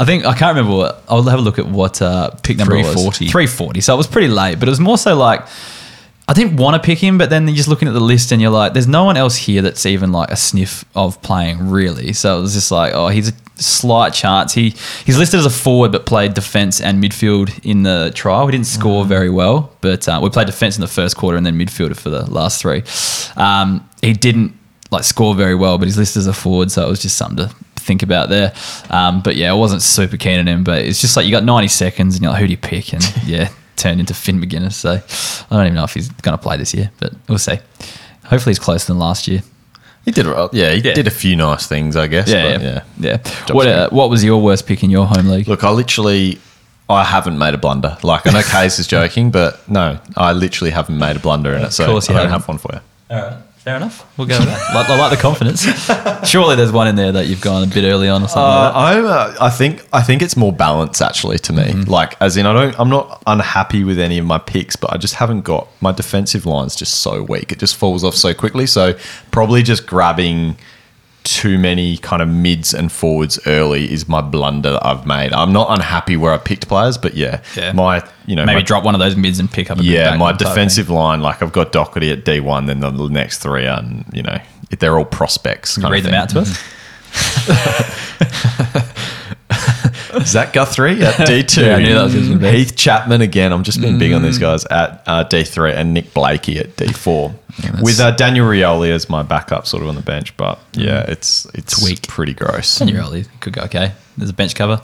I think I can't remember what. I'll have a look at what uh, pick number it was. 340. 340. So it was pretty late, but it was more so like I didn't want to pick him, but then you're just looking at the list and you're like, there's no one else here that's even like a sniff of playing really. So it was just like, oh, he's a slight chance. He he's listed as a forward, but played defense and midfield in the trial. We didn't score very well, but uh, we played defense in the first quarter and then midfielder for the last three. Um, he didn't like score very well, but he's listed as a forward, so it was just something to think about there. Um, but yeah, I wasn't super keen on him, but it's just like you got 90 seconds and you're like, who do you pick? And yeah, turned into Finn Maginness. So I don't even know if he's going to play this year, but we'll see. Hopefully he's closer than last year. He did well. Yeah, he Yeah. did a few nice things, I guess. Yeah, but yeah, yeah. yeah. What uh, what was your worst pick in your home league? Look, I literally, I haven't made a blunder. Like I know Case is joking, but no, I literally haven't made a blunder in it. So course you I don't haven't. have one for you. All right, fair enough. We'll go with that. like, I like the confidence. Surely there's one in there that you've gone a bit early on or something. Uh, like that. I'm. Uh, I think. I think it's more balance actually to me. Mm-hmm. Like, as in, I don't. I'm not unhappy with any of my picks, but I just haven't got my defensive line's just so weak. It just falls off so quickly. So probably just grabbing too many kind of mids and forwards early is my blunder that I've made. I'm not unhappy where I picked players, but yeah, Yeah. my you know Maybe my, drop one of those mids and pick up. A yeah, my on type thing. defensive line, like I've got Docherty at D1, then the next three are, you know, they're all prospects. Kind Read them out to us. Zach Guthrie at D2. Yeah, I knew that was be. Heath Chapman again. I'm just being big on these guys at uh, D3 and Nick Blakey at D4. that's- With uh, Daniel Rioli as my backup sort of on the bench. But yeah, it's it's weak. pretty gross. You're early. Could go okay. There's a bench cover,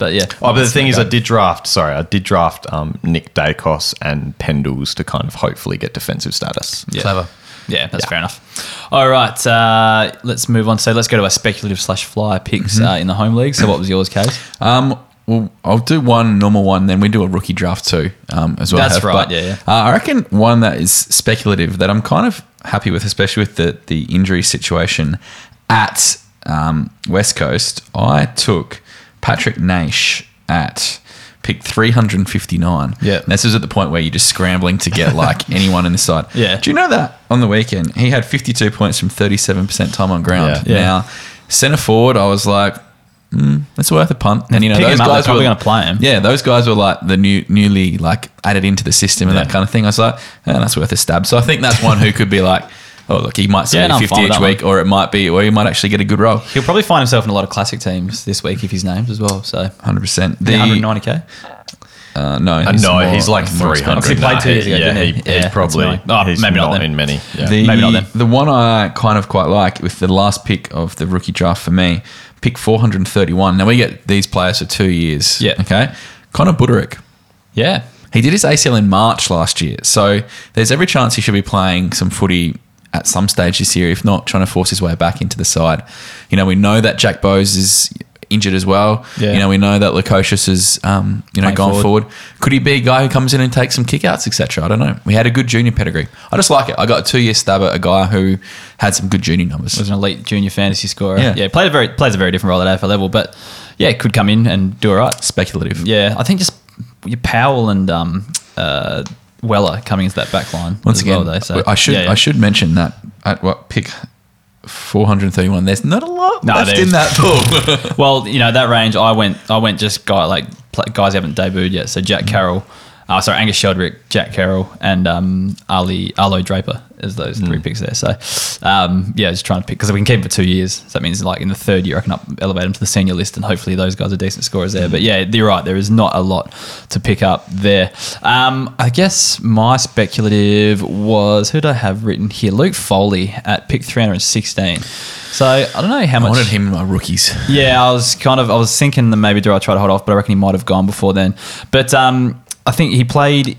but yeah. Oh, but the thing is, I did draft. Sorry, I did draft um, Nick Daicos and Pendles to kind of hopefully get defensive status. Yeah. Clever. Yeah, that's fair enough. All right, uh, let's move on. So let's go to our speculative slash flyer picks Mm-hmm. uh, in the home league. So what was yours, Case? Um, well, I'll do one normal one, then we do a rookie draft too, um, as well. That's Have. right, But, yeah, yeah. Uh, I reckon one that is speculative that I'm kind of happy with, especially with the the injury situation at um, West Coast. I took Patrick Naish at pick 359. Yeah. And this is at the point where you're just scrambling to get like anyone in the side. Yeah. Do you know that on the weekend he had 52 points from 37% time on ground? Yeah. Yeah. Now, centre forward, I was like, hmm, it's worth a punt. And you know Pick those up, guys probably were gonna play him. Yeah, those guys were like the new, newly like added into the system and Yeah. that kind of thing. I was like, yeah, that's worth a stab. So I think that's one who could be like, oh look, he might Yeah, say no, I'm fifty each that week, or it might be, or he might actually get a good role. He'll probably find himself in a lot of classic teams this week if he's named as well. So Hundred percent. the 190k. Uh, no, Uh, he's no, more- he's like more three hundred. expensive. He played two years ago, Yeah, didn't he? he, Yeah, he's probably. Oh, he's maybe not not then. in many. Yeah. The, Maybe not then. the one I kind of quite like with the last pick of the rookie draft for me, pick 431. Now we get these players for two years. Yeah. Okay. Connor Budarick. Yeah. He did his ACL in March last year. So there's every chance he should be playing some footy at some stage this year, if not trying to force his way back into the side. You know, we know that Jack Bowes is injured as well. Yeah. You know, we know that Lukosius is, um, you know, Playing gone forward. forward. Could he be a guy who comes in and takes some kickouts, etc.? I don't know. We had a good junior pedigree. I just like it. I got a two-year stab at a guy who had some good junior numbers. was an elite junior fantasy scorer. Yeah. Yeah, played a very plays a very different role at AFL level, but yeah, could come in and do all right. Speculative. Yeah, I think just your Powell and um, uh, Weller coming into that back line Once again, well, though. So I should yeah, yeah. I should mention that at what pick 431. There's not a lot No, left in that pool. Well, you know that range. I went. I went just guy like guys haven't debuted yet. So Jack mm. Carroll, uh, sorry Angus Sheldrick, Jack Carroll, and um, Ali Arlo Draper is those three picks there. So um, yeah, just trying to pick because we can keep him for two years. So that means like in the third year I can up, elevate him to the senior list, and hopefully those guys are decent scorers there. But yeah, you're right. There is not a lot to pick up there. Um, I guess my speculative was who did I have written here? Luke Foley at pick 316. So I don't know how I much. wanted him in my rookies. Yeah, I was kind of I was thinking that maybe do I try to hold off, but I reckon he might have gone before then. But um, I think he played.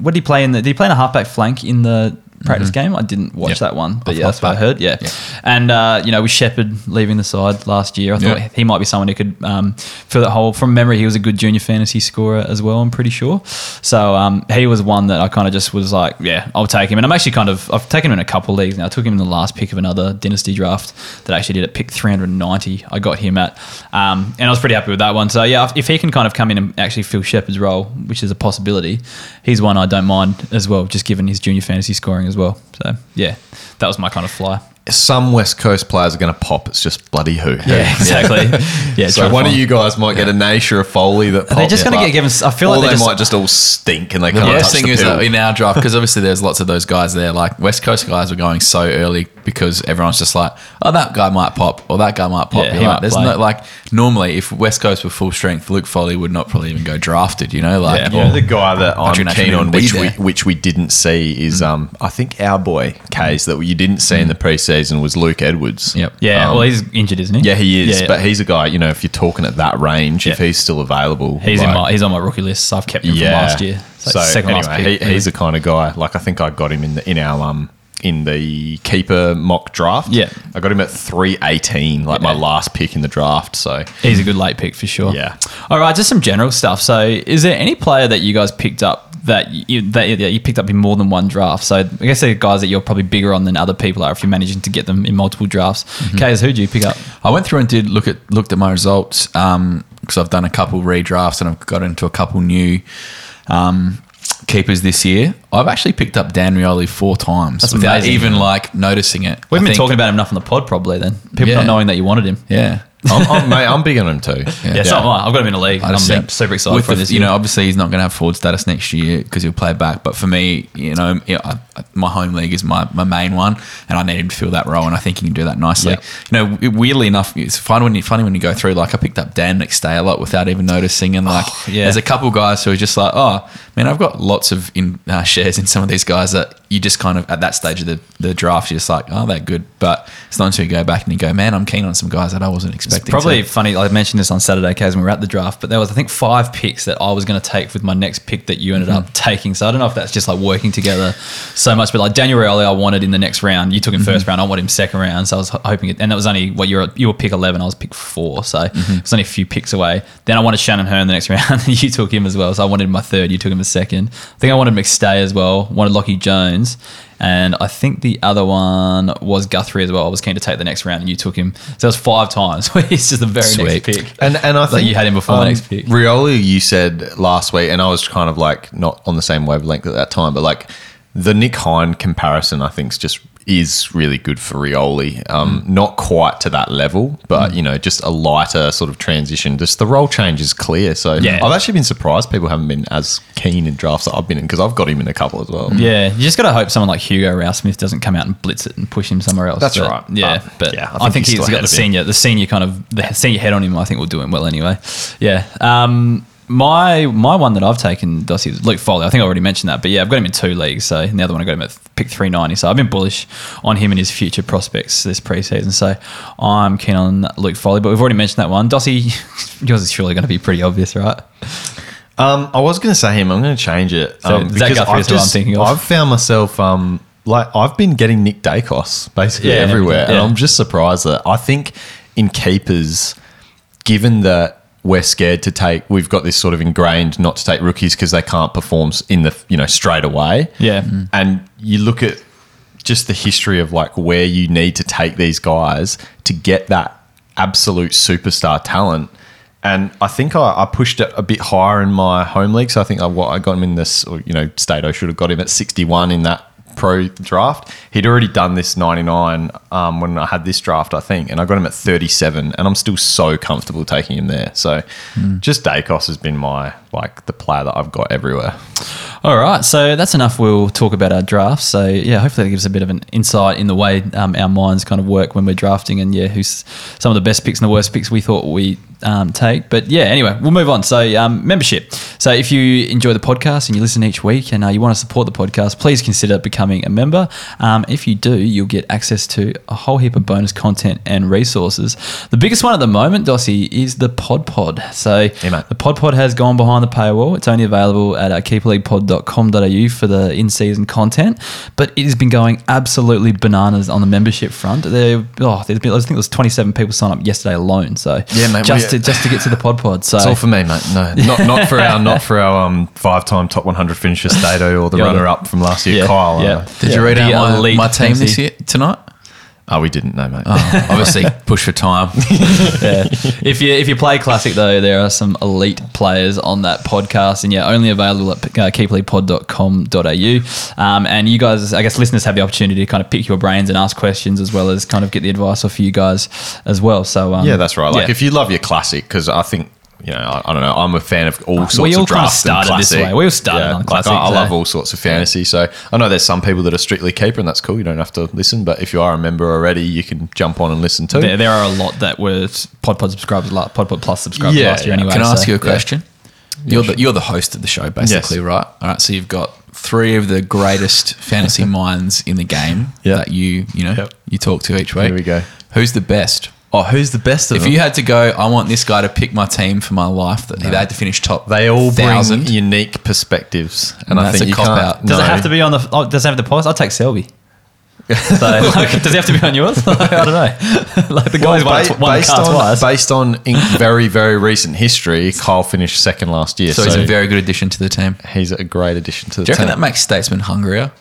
What did he play in the? Did he play in a halfback flank in the practice game? I didn't watch Yep. that one, but yeah, that's what I heard. Yeah, Yeah. and uh, you know with Sheppard leaving the side last year, I thought Yeah. he might be someone who could um, fill that hole. From memory, he was a good junior fantasy scorer as well. I'm pretty sure. So um, he was one that I kind of just was like, yeah, I'll take him. And I'm actually kind of I've taken him in a couple leagues now. I took him in the last pick of another dynasty draft that I actually did at pick 390. I got him at, um, and I was pretty happy with that one. So yeah, if- if he can kind of come in and actually fill Sheppard's role, which is a possibility, he's one I don't mind as well, just given his junior fantasy scoring as well. So yeah, that was my kind of fly. Some West Coast players are going to pop. It's just bloody who. Yeah, exactly. Yeah, So one of you guys might get a Nature or Foley that Are they just gonna get given- I feel or like they they just- might just all stink and they The can't worst touch thing the is pill. that in our draft, because obviously there's lots of those guys there, like West Coast guys were going so early because everyone's just like, oh, that guy might pop or that guy might pop. Yeah, he like, might There's play. no like normally if West Coast were full strength, Luke Foley would not probably even go drafted. You know, like Yeah. You know, the guy that I'm Patrick keen on, which we which we didn't see, is um I think our boy Case that you didn't see in the preseason was Luke Edwards. Yep. Yeah, Um, well, he's injured, isn't he? Yeah, he is, Yeah, yeah. but he's a guy. You know, if you're talking at that range, if he's still available, he's in my he's on my rookie list. So I've kept him from last year. So, So, second last anyway, pick. he, he's the kind of guy. Like I think I got him in the in our um in the keeper mock draft. Yeah. I got him at three eighteen, like my last pick in the draft. So He's a good late pick for sure. Yeah. All right, just some general stuff. So, is there any player that you guys picked up that you that you- that you picked up in more than one draft? So, I guess they're guys that you're probably bigger on than other people are if you're managing to get them in multiple drafts. Mm-hmm. Kaz, who do you pick up? I went through and did look at looked at my results because I've done a couple redrafts and I've got into a couple new um, keepers this year. I've actually picked up Dan Rioli four times That's without amazing. even like noticing it. We've I been think- talking about him enough on the pod, probably. Then people Yeah. not knowing that you wanted him. Yeah. I'm, I'm, mate, I'm big on him too. Yeah, so am I. I've got him in a league. I'm just super excited with for the- this You year. know, obviously he's not going to have forward status next year because he'll play back. But for me, you know, I, I- my home league is my, my main one, and I need him to fill that role, and I think he can do that nicely. Yeah. You know, weirdly enough, it's fun when you funny when you go through. Like I picked up Dan McStay a lot without even noticing, and like yeah. there's a couple guys who are just like, oh man, I've got lots of in, uh, shares in some of these guys that you just kind of at that stage of the, the draft, you're just like, oh, they're good. But it's not until you go back and you go, man, I'm keen on some guys that I wasn't expecting. Probably to. funny. I mentioned this on Saturday, Kaz, when we were at the draft, but there was I think five picks that I was going to take with my next pick that you ended Mm-hmm. up taking. So I don't know if that's just like working together so much. But like Daniel Rioli, I wanted in the next round. You took him Mm-hmm. first round. I wanted him second round. So I was hoping it, and that was only what you were. You were pick eleven. I was pick four. So Mm-hmm. it was only a few picks away. Then I wanted Shannon Hurn the next round. and you took him as well. So I wanted my third. You took him a second. I think I wanted McStay as well. Wanted Lachie Jones. And I think the other one was Guthrie as well. I was keen to take the next round, and you took him. So it was five times. He's just the very Sweet. next pick. And and I Like think you had him before the um, next pick. Rioli, you said last week, and I was kind of like not on the same wavelength at that time, but like the Nick Hine comparison, I think is just is really good for Rioli. Um, Not quite to that level, but you know, just a lighter sort of transition. Just the role change is clear. So Yeah. I've actually been surprised people haven't been as keen in drafts that I've been in because I've got him in a couple as well. Yeah, you just got to hope someone like Hugo Ralphsmith doesn't come out and blitz it and push him somewhere else. That's But, right. Yeah, But, but yeah, I think, he's he's still got the senior, the senior kind of the senior head on him. I think will do him well anyway. Yeah. Um, my my one that I've taken, Dossie, is Luke Foley. I think I already mentioned that, but yeah, I've got him in two leagues. So and the other one I got him at pick three ninety. So I've been bullish on him and his future prospects this preseason. So I'm keen on Luke Foley, but we've already mentioned that one. Dossie, yours is surely going to be pretty obvious, right? Um, I was going to say him. I'm going to change it. So um, Zach because Guthrie I've is who I'm thinking of. I've found myself um, like I've been getting Nick Daicos basically Yeah, everywhere, everything, and. I'm just surprised that I think in keepers, given that we're scared to take, we've got this sort of ingrained not to take rookies because they can't perform in the you know straight away. Yeah. Mm. and you look at just the history of like where you need to take these guys to get that absolute superstar talent. And I think I, I pushed it a bit higher in my home league. So I think I, what I got him in this, or, you know, Stato should have got him at 61 in that pro draft. He'd already done this 99 um, when I had this draft, I think, and I got him at 37, and I'm still so comfortable taking him there. So just Daicos has been my, like, the player that I've got everywhere. All right, so that's enough. We'll talk about our drafts. So yeah, hopefully that gives a bit of an insight in the way um, our minds kind of work when we're drafting, and yeah, who's some of the best picks and the worst picks we thought we um, take. But yeah, anyway, we'll move on. So um, membership. So if you enjoy the podcast and you listen each week, and uh, you want to support the podcast, please consider becoming a member. Um, if you do, you'll get access to a whole heap of bonus content and resources. The biggest one at the moment, Dossie, is the Pod Pod. So mate. the Pod Pod has gone behind the paywall. It's only available at our uh, keeperleaguepod.com.au for the in-season content, but it has been going absolutely bananas on the membership front. There, oh, there's been, I think there was 27 people sign up yesterday alone. So Yeah, mate, just to just to get to the Pod Pod. So It's all for me, mate. No, not not for our not for our um, five-time top 100 finisher Stato or the runner-up from last year, yeah, Kyle. yeah. Uh, Did Yeah, you read the out my, my team this year tonight? Oh, we didn't know, mate. Oh, obviously, push for time. yeah. If you if you play classic though, there are some elite players on that podcast, and yeah, only available at uh, keepleaguepod.com.au. Um, and you guys, I guess, listeners have the opportunity to kind of pick your brains and ask questions, as well as kind of get the advice off you guys as well. So um, yeah, that's right. Like yeah. if you love your classic, because I think. You know, I, I don't know. I'm a fan of all sorts we all of kinda started and this way. We all started on like, classic, I, I love all sorts of fantasy. So I know there's some people that are strictly keeper, and that's cool. You don't have to listen. But if you are a member already, you can jump on and listen too. there, there are a lot that were Pod Pod subscribers, la- Pod Pod Plus subscribers Yeah, last year yeah. anyway. Can I so- ask you a question? You're the you're the host of the show, basically, Yes. right? All right. So you've got three of the greatest fantasy minds in the game Yeah. that you you know Yep. you talk to each week. Here we go. Who's the best? Oh, who's the best of If them? you had to go, I want this guy to pick my team for my life. That they had to finish top. they all thousand. bring unique perspectives, and I That's think a you cop can't. out. Does it have to be on the? Oh, does it have the post? I'll take Selby. So, like, does it have to be on yours? I don't know. like the Well, guys won, ba- tw- won the based car on twice. based on in very very recent history, Kyle finished second last year, so so, he's a very good addition to the team. he's a great addition to the Do you reckon team. that makes Statesman hungrier?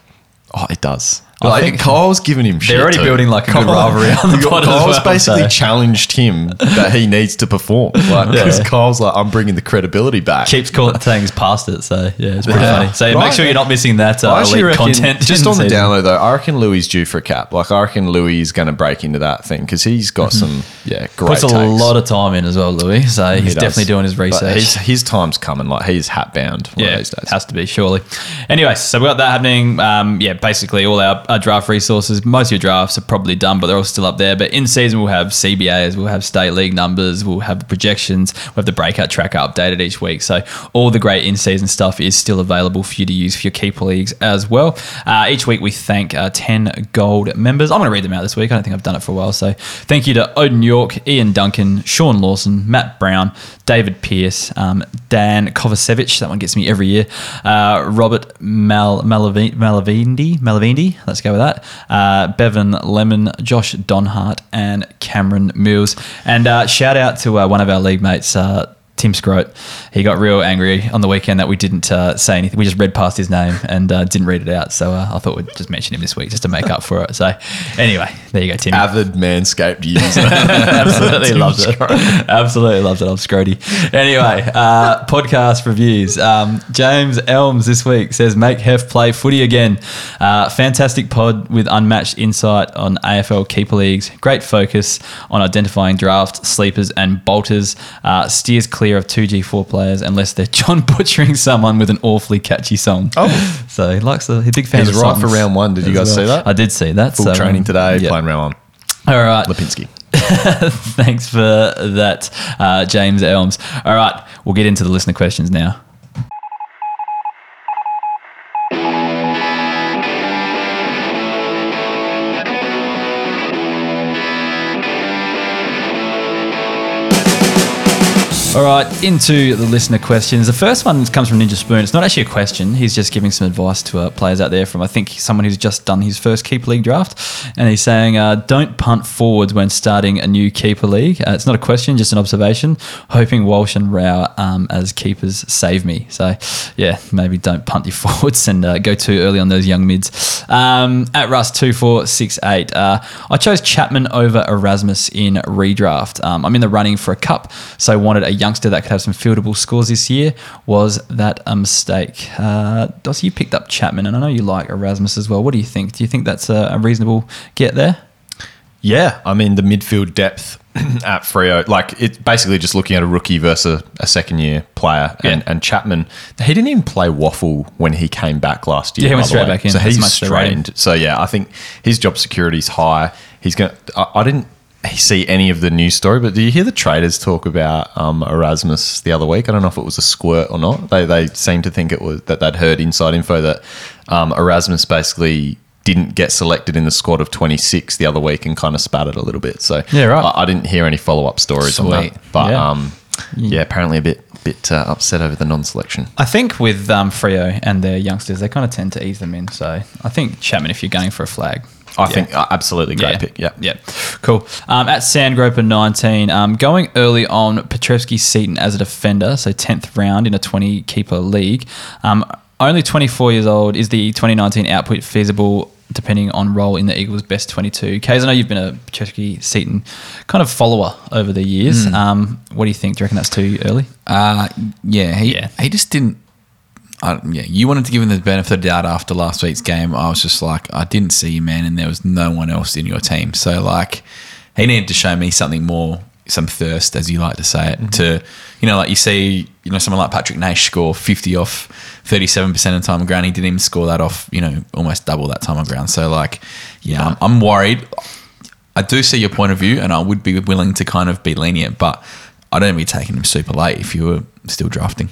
oh, it does. I Like, think- Kyle's given him. shit They're already too. building, like, a good rivalry on the pod as Kyle's well, basically so- challenged him that he needs to perform, like because Yeah. Kyle's like, I'm bringing the credibility back. keeps calling saying he's past it. So yeah, it's pretty Yeah. funny. So Right. make sure you're not missing that uh, elite reckon, content. just on the season. download though, I reckon Louis is due for a cap. Like I reckon Louis is going to break into that thing because he's got some yeah great. Puts a lot of time in as well, Louis. So he's does. definitely doing his research. His, his time's coming. Like he's hat bound. One yeah, of these days. has to be surely. Anyway, so we got that happening. Um, yeah, basically all our, our draft resources. Most of your drafts are probably done, but they're all still up there. But in season, we'll have CBAs, we'll have state league numbers, we'll have the projections, we'll have the breakout tracker updated each week. So all the great in season stuff is still available for you to use for your keeper leagues as well. Uh, each week we thank uh, ten gold members. I'm going to read them out this week. I don't think I've done it for a while. So thank you to Odin York, Ian Duncan, Sean Lawson, Matt Brown, David Pierce, um, Dan Kovacevic. That one gets me every year. Uh, Robert Mal- Malavi- Malavindi. Malavindi. Let's go with that. Uh, Bevan Lemon, Josh Donhart, and Cameron Mills. And uh, shout out to uh, one of our league mates. Tim Scroat. He got real angry on the weekend that we didn't uh, say anything. We just read past his name and uh, didn't read it out. So uh, I thought we'd just mention him this week just to make up for it. So anyway, there you go, Tim. Avid Manscaped user. Absolutely Tim loves it. Absolutely loves it. I'm Scrody. Anyway, uh, podcast reviews. Um, James Elms this week says, Make Hef play footy again. Uh, fantastic pod with unmatched insight on AFL keeper leagues. Great focus on identifying draft, sleepers, and bolters. Uh, steers clear of 2G4 players unless they're John butchering someone with an awfully catchy song. Oh. So he likes the, big fan He's right for round one. Did you guys see that? I did see that. Full So, training um, today, yeah. playing round one. All right. Lipinski. Thanks for that, uh, James Elms. All right, we'll get into the listener questions now. All right, into the listener questions. The first one comes from Ninja Spoon. It's not actually a question. He's just giving some advice to uh, players out there from, I think, someone who's just done his first keeper league draft. And he's saying, uh, don't punt forwards when starting a new keeper league. Uh, it's not a question, just an observation. Hoping Walsh and Rowell um, as keepers save me. So, yeah, maybe don't punt your forwards and uh, go too early on those young mids. Um, at Rust2468, uh, I chose Chapman over Erasmus in redraft. Um, I'm in the running for a cup, so wanted a youngster that could have some fieldable scores this year. Was that a mistake? Uh, Dossie, you picked up Chapman, and I know you like Erasmus as well. What do you think? Do you think that's a, a reasonable get there? Yeah, I mean the midfield depth at Freo, like it's basically just looking at a rookie versus a, a second year player, and, Yeah. and Chapman, he didn't even play WAFL when he came back last year. Yeah, he went straight way. back in. So That's he's much they rate him. strained. So yeah, I think his job security is high. He's going. to I didn't see any of the news story, but do you hear the traders talk about um, Erasmus the other week? I don't know if it was a squirt or not. They they seem to think it was that they'd heard inside info that um, Erasmus basically didn't get selected in the squad of 26 the other week and kind of spat it a little bit. So Yeah, right. I, I didn't hear any follow up stories on that, but Yeah. um, yeah, apparently a bit bit uh, upset over the non-selection. I think with um, Freo and their youngsters, they kind of tend to ease them in. So I think Chapman, if you're going for a flag, I Yeah. think absolutely great yeah. pick. Yeah, Yeah. Cool. Um, at Sandgroper 19, um, going early on Petrevski-Seton as a defender, so 10th round in a 20 keeper league. Um, only 24 years old. Is the 2019 output feasible? Depending on role in the Eagles' best 22. Kays, I know you've been a Petrevski-Seton kind of follower over the years. Um, what do you think? Do you reckon that's too early? Uh, yeah, he Yeah. he just didn't. I, yeah, you wanted to give him the benefit of the doubt after last week's game. I was just like, I didn't see you, man, and there was no one else in your team. So like, he needed to show me something more, some thirst, as you like to say it. Mm-hmm. To you know, like you see, you know, someone like Patrick Naish score fifty off thirty-seven percent of the time on ground. He didn't even score that off, you know, almost double that time on ground. So like, yeah, I'm, I'm worried. I do see your point of view, and I would be willing to kind of be lenient, but I don't be taking him super late if you were still drafting.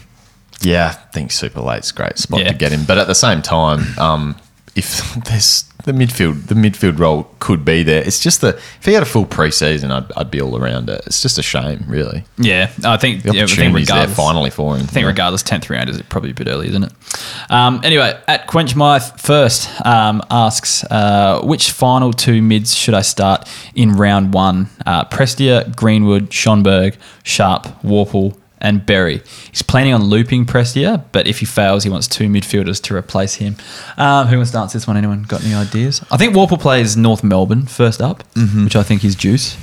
Yeah, I think super late's a great spot Yeah. to get him. But at the same time, um, if there's the midfield, the midfield role could be there. It's just that if he had a full preseason, I'd, I'd be all around it. It's just a shame, really. Yeah, I think, The yeah, I think opportunity's there finally for him. I think regardless, tenth round is probably a bit early, isn't it? Um, anyway, at Quenchmythe first um, asks, uh, which final two mids should I start in round one? Uh, Prestia, Greenwood, Schoenberg, Sharp, Worpel, and Berry. He's planning on looping Prestia, but if he fails, he wants two midfielders to replace him. Um, who wants to answer this one? Anyone got any ideas? I think Worpel plays North Melbourne first up, which I think is juice.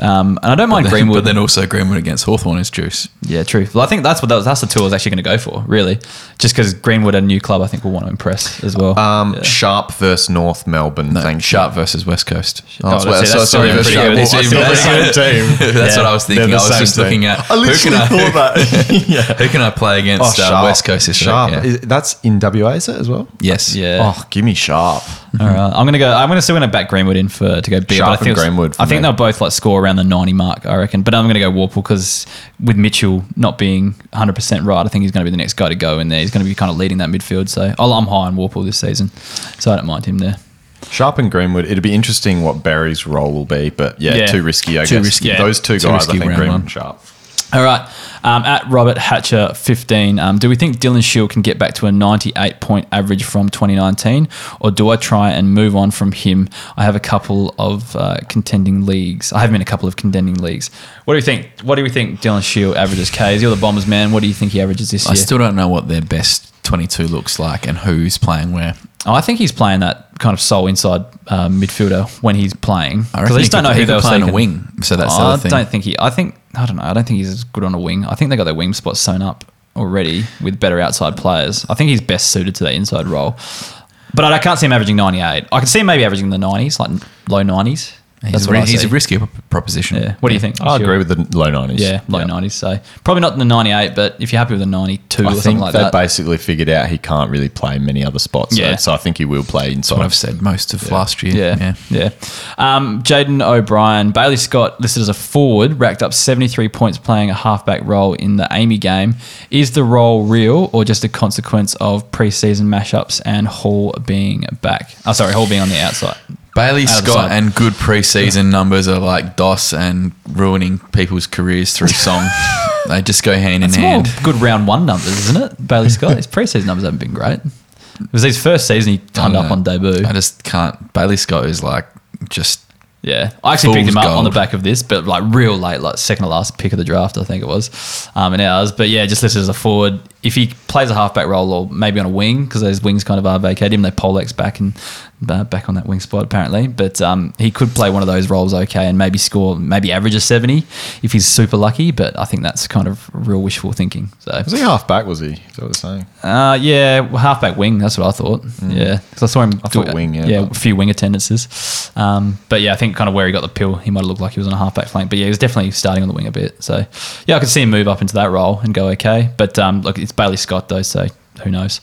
Um, and I don't mind But then, Greenwood. but then also Greenwood against Hawthorn is juice. Yeah, true. Well, I think that's what that was, that's the tour I was actually going to go for, really. Just because Greenwood, a new club, I think will want to impress as well. Um, Yeah. Sharp versus North Melbourne. No, thank Sharp versus West Coast. Oh, Oh, so- that's- so- that's sorry, still versus pretty Sharp. good. Well, It's I even feel better. the same team. That's Yeah. what I was thinking. the I was just team. looking at I who literally can I, thought that. yeah. who can I play against oh, uh, West Coast this Sharp. week? Yeah. Is- that's in WA, is it as well? Yes. yeah. Oh, give me Sharp. All right. I'm gonna go. I'm gonna still gonna back Greenwood in for to go bigger. Sharp but I think and Greenwood for I think me. they'll both like score around the 90 mark. I reckon. But I'm gonna go Worpel because with Mitchell not being 100 percent right, I think he's gonna be the next guy to go in there. He's gonna be kind of leading that midfield. So I'll- I'm high on Worpel this season, so I don't mind him there. Sharp and Greenwood. It'd be interesting what Barry's role will be, but yeah, Yeah. too risky. I Too guess. risky. Yeah. Those two Too guys, I risky think round Greenwood one. and Sharp. All right. Um, at Robert Hatcher 15, um, do we think Dylan Shiel can get back to a 98 point average from 2019? Or do I try and move on from him? I have a couple of uh, contending leagues. I have been a couple of contending leagues. What do you think? What do we think Dylan Shiel averages, K's? You're the Bombers man. What do you think he averages this year? I year? still don't know what their best 22 looks like and who's playing where. Oh, I think he's playing that kind of sole inside uh, midfielder when he's playing. I I just don't know who they'll play on take a wing, so that's the I other thing. don't think he. I think I don't know. I don't think he's as good on a wing. I think they got their wing spot sewn up already with better outside players. I think he's best suited to that inside role. But I, I can't see him averaging 98. I can see him maybe averaging the 90s, like low 90s. He's, That's a, what ri- I he's see. a risky proposition. Yeah. What do you think? I Shiel? agree with the low 90s. Yeah, low Yeah. 90s. So probably not in the 98, but if you're happy with the 92 I or think something like they that. basically figured out he can't really play many other spots. Yeah. So, so I think he will play That's what inside. I've said most of last year. Yeah, yeah. Um, Jaden O'Brien, Bailey Scott listed as a forward, racked up 73 points playing a halfback role in the AAMI game. Is the role real or just a consequence of preseason mashups and Hall being back? Oh, sorry, Hall being on the outside. Bailey Out of the Scott and good preseason numbers are like DOS and ruining people's careers through song. they just go hand in It's more hand. good round one numbers, isn't it? Bailey Scott. His preseason numbers haven't been great. It was his first season he turned up on debut. I just can't. Bailey Scott is like just Yeah, I actually picked him up on the back of this, but like real late, like second to last pick of the draft, I think it was, um, in ours. But yeah, just listed as a forward. If he plays a halfback role or maybe on a wing, because those wings kind of are vacated, him they Polex back and uh, back on that wing spot apparently. But um, he could play one of those roles okay and maybe score, maybe average a seventy if he's super lucky. But I think that's kind of real wishful thinking. So Was he halfback? Was he? Is that what they're saying? uh, yeah, well, halfback wing. That's what I thought. Yeah, because I saw him. I thought wing, yeah, yeah, a few wing attendances. Um, but yeah, I think kind of where he got the pill, he might have looked like he was on a halfback flank. But yeah, he was definitely starting on the wing a bit. So yeah, I could see him move up into that role and go okay. But um, look, it's Bailey Scott though, so who knows?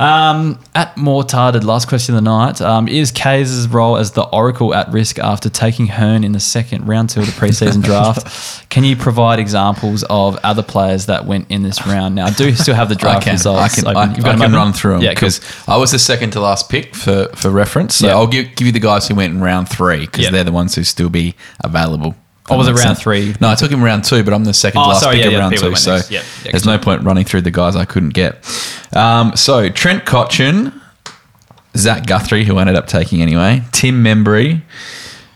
Um, at more tarded, last question of the night. Um, is Kays' role as the Oracle at risk after taking Hurn in the second round two of the preseason draft? Can you provide examples of other players that went in this round? Now, I do still have the I draft can, results. I can, open. I, You've got I can run through them Yeah, cool. because I was the second to last pick for, for reference. So Yeah. I'll give, give you the guys who went in round three because Yeah. they're the ones who still be available. Or was it That makes round sense. three? No, I took him round two, but I'm the second Oh, last sorry, pick yeah, of yeah, round two. So. Yeah, yeah, there's no point running through the guys I couldn't get. Um, so Trent Cotchin, Zach Guthrie, who I ended up taking anyway, Tim Membrey,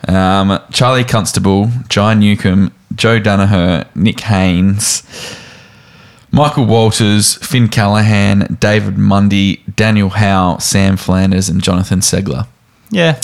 um, Charlie Constable, Jai Newcombe, Joe Daniher, Nick Haynes, Michael Walters, Finn Callaghan, David Mundy, Daniel Howe, Sam Flanders, and Jonathon Ceglar. Yeah.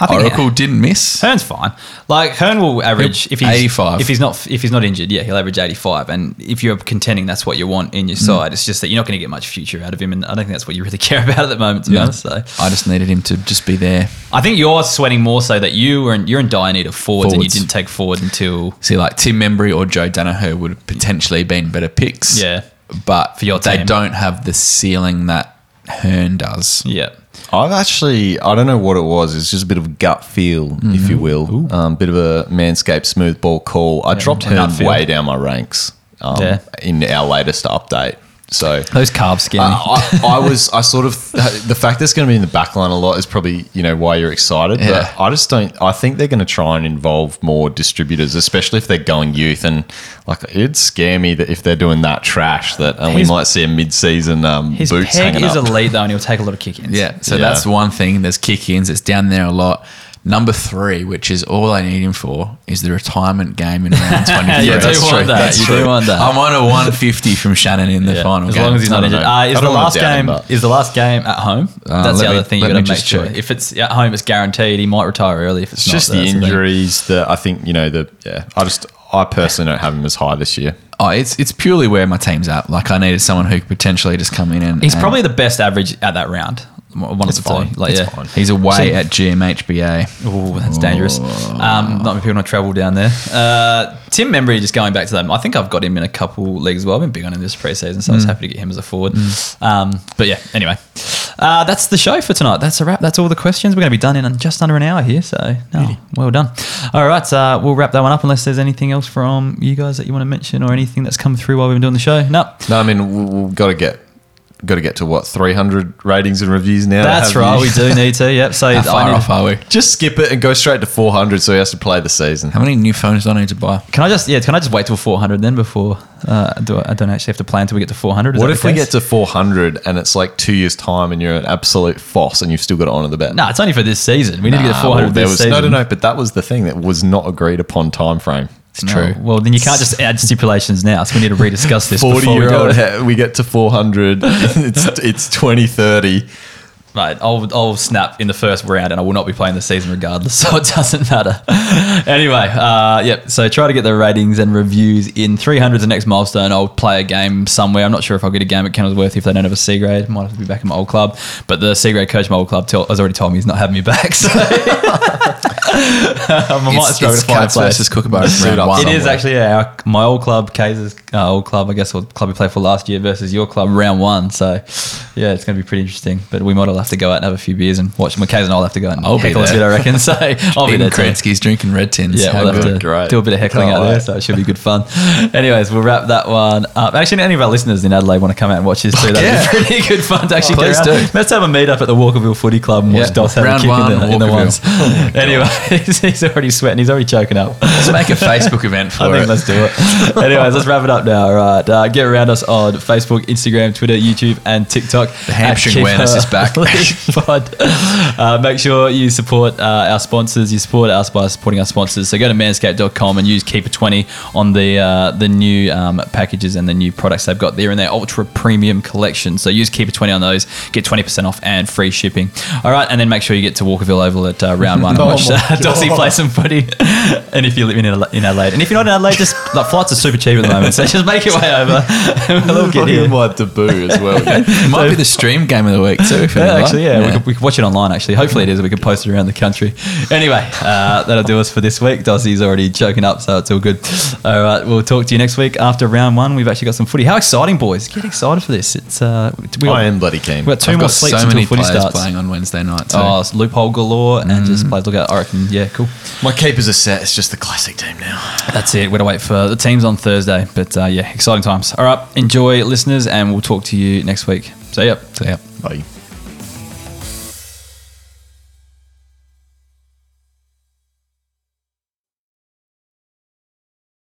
I think Oracle didn't miss. Hurn's fine. Like Hurn will average if he's 85. If he's not if he's not injured, yeah, he'll average eighty five. And if you're contending, that's what you want in your Mm. side. It's just that you're not going to get much future out of him, and I don't think that's what you really care about at the moment. To be honest, so I just needed him to just be there. I think you're sweating more so that you were in, you're in dire need of forwards, and you didn't take forward until See, like Tim Membrey or Joe Daniher would have potentially been better picks. Yeah. But For your they don't have the ceiling that Hurn does. yeah. I've actually, I don't know what it was. It's just a bit of a gut feel, if you will. Um, bit of a manscaped smooth ball call. I dropped a nut Hurn way down my ranks um, Yeah. in our latest update. So Those carbs scare Uh. I, I was, I sort of, the fact that it's going to be in the back line a lot is probably, you know, why you're excited. Yeah. But I just don't, I think they're going to try and involve more distributors, especially if they're going youth. And like, it'd scare me that if they're doing that trash, that and His- we might see a mid season um, His boots peg hanging is up. elite though, and he'll take a lot of kick ins. Yeah. So Yeah. that's one thing. There's kick ins. It's down there a lot. Number three, which is all I need him for, is the retirement game in round 23. Yeah, you do That's want true. that. That's You do true. want that. I'm on a 150 from Shannon in the Yeah, final as game. long as he's not injured. Uh, is the last doubt him, game is the last game at home? Uh, That's the let other thing you let got to make sure. check. If it's at home, it's guaranteed. He might retire early if it's, It's not. just the injuries that I think, you know, the, yeah, I just, I personally don't have him as high this year. Oh, it's it's purely where my team's at. Like I needed someone who could potentially just come in and He's and- probably the best average at that round. One of It's the fine. two. Like, It's yeah. fine. He's away See- at GMHBA. Oh, that's dangerous. Um, not many people want to travel down there. Uh, Tim Membrey, just going back to them, I think I've got him in a couple leagues as well. I've been big on him this preseason, so I Mm. was happy to get him as a forward. Um, but yeah, anyway, uh, that's the show for tonight. That's a wrap. That's all the questions. We're going to be done in just under an hour here, so no, well done. All right, uh, we'll wrap that one up unless there's anything else from you guys that you want to mention or anything that's come through while we've been doing the show. No. No, I mean, we've got to get got to get to what 300 ratings and reviews now. That's right. you- We do need to. Yep. So How I far need- off are we? Just skip it and go straight to 400, so he has to play the season. How many new phones do I need to buy? Can I just yeah? Can I just wait till 400 then before? Uh, do I, I don't actually have to play until we get to 400. Is What if we get to 400 and it's like two years' time and you're an absolute foss and you've still got to honour the bet? No, it's only for this season. We need to get to Nah, 400 well, there this was, season. No, no, no. But that was the thing that was not agreed upon time frame. It's No, true. Well, then you can't just add stipulations now. So we need to rediscuss this. 40 before we year do old, we get to 400. it's it's 2030. Right, I'll, I'll snap in the first round and I will not be playing the season regardless, so it doesn't matter. anyway, uh, yep, so try to get the ratings and reviews in. 300 is the next milestone. I'll play a game somewhere. I'm not sure if I'll get a game at Kenilworth if they don't have a C grade. Might have to be back in my old club. But the C grade coach, of my old club, tell, has already told me he's not having me back. So I might It's, struggle it's to find a place. versus Kookaburra round one. It is actually yeah. Our, my old club, Kazers uh, old club, I guess, or club we played for last year versus your club, round one. So yeah, it's going to be pretty interesting. But we might all have to go out and have a few beers and watch. My Kaz and I'll have to go out and I'll be heckle a bit, I reckon. So I'll be there too. Drinking red tins. Yeah, we'll have to Great. do a bit of heckling Can't out there, so it should be good fun. Anyways, we'll wrap that one up. Actually, any of our listeners in Adelaide want to come out and watch this too, that'd yeah. be pretty good fun to actually Oh, please do. Let's have a meet up at the Walkerville Footy Club and watch Yeah. Dos have a Round kick one, in the, in the ones. anyway, he's already sweating. He's already choking up. Let's make a Facebook event for I think it. let's do it. Anyways, let's wrap it up now. All right. Uh, get around us on Facebook, Instagram, Twitter, YouTube, and TikTok. The hamstring awareness is back. League Pod. Uh, make sure you support uh, our sponsors. You support us by supporting our sponsors. So go to manscaped.com and use Keeper20 on the uh, the new um, packages and the new products they've got there in their ultra premium collection. So use Keeper20 on those. Get 20% off and free shipping. All right. And then make sure you get to Walkerville Oval at uh, round one and Oh watch uh, Dossie play some footy. and if you live in, in Adelaide, and if you're not in Adelaide, just like flights are super cheap at the moment, so just make your way over. we'll get Fucking here. my debut as well. It might be the stream game of the week too. If you Yeah, like. Actually, yeah, We, could, we could watch it online. Actually, hopefully it is. We could post it around the country. Anyway, uh, that'll do us for this week. Dossie's already choking up, so it's all good. All right, we'll talk to you next week after round one. We've actually got some footy. How exciting, boys! Get excited for this. It's uh, we got, I am bloody keen. we got 2 I've more got sleeps so until many footy players starts. playing on Wednesday night. Too. Oh, it's loophole galore, and just plays. Look at, I reckon, yeah, cool. My keepers are set. It's just the classic team now. That's it. We're to wait for the teams on Thursday, but uh, yeah, exciting times. All right, enjoy, listeners, and we'll talk to you next week. See ya. So, yeah. Bye.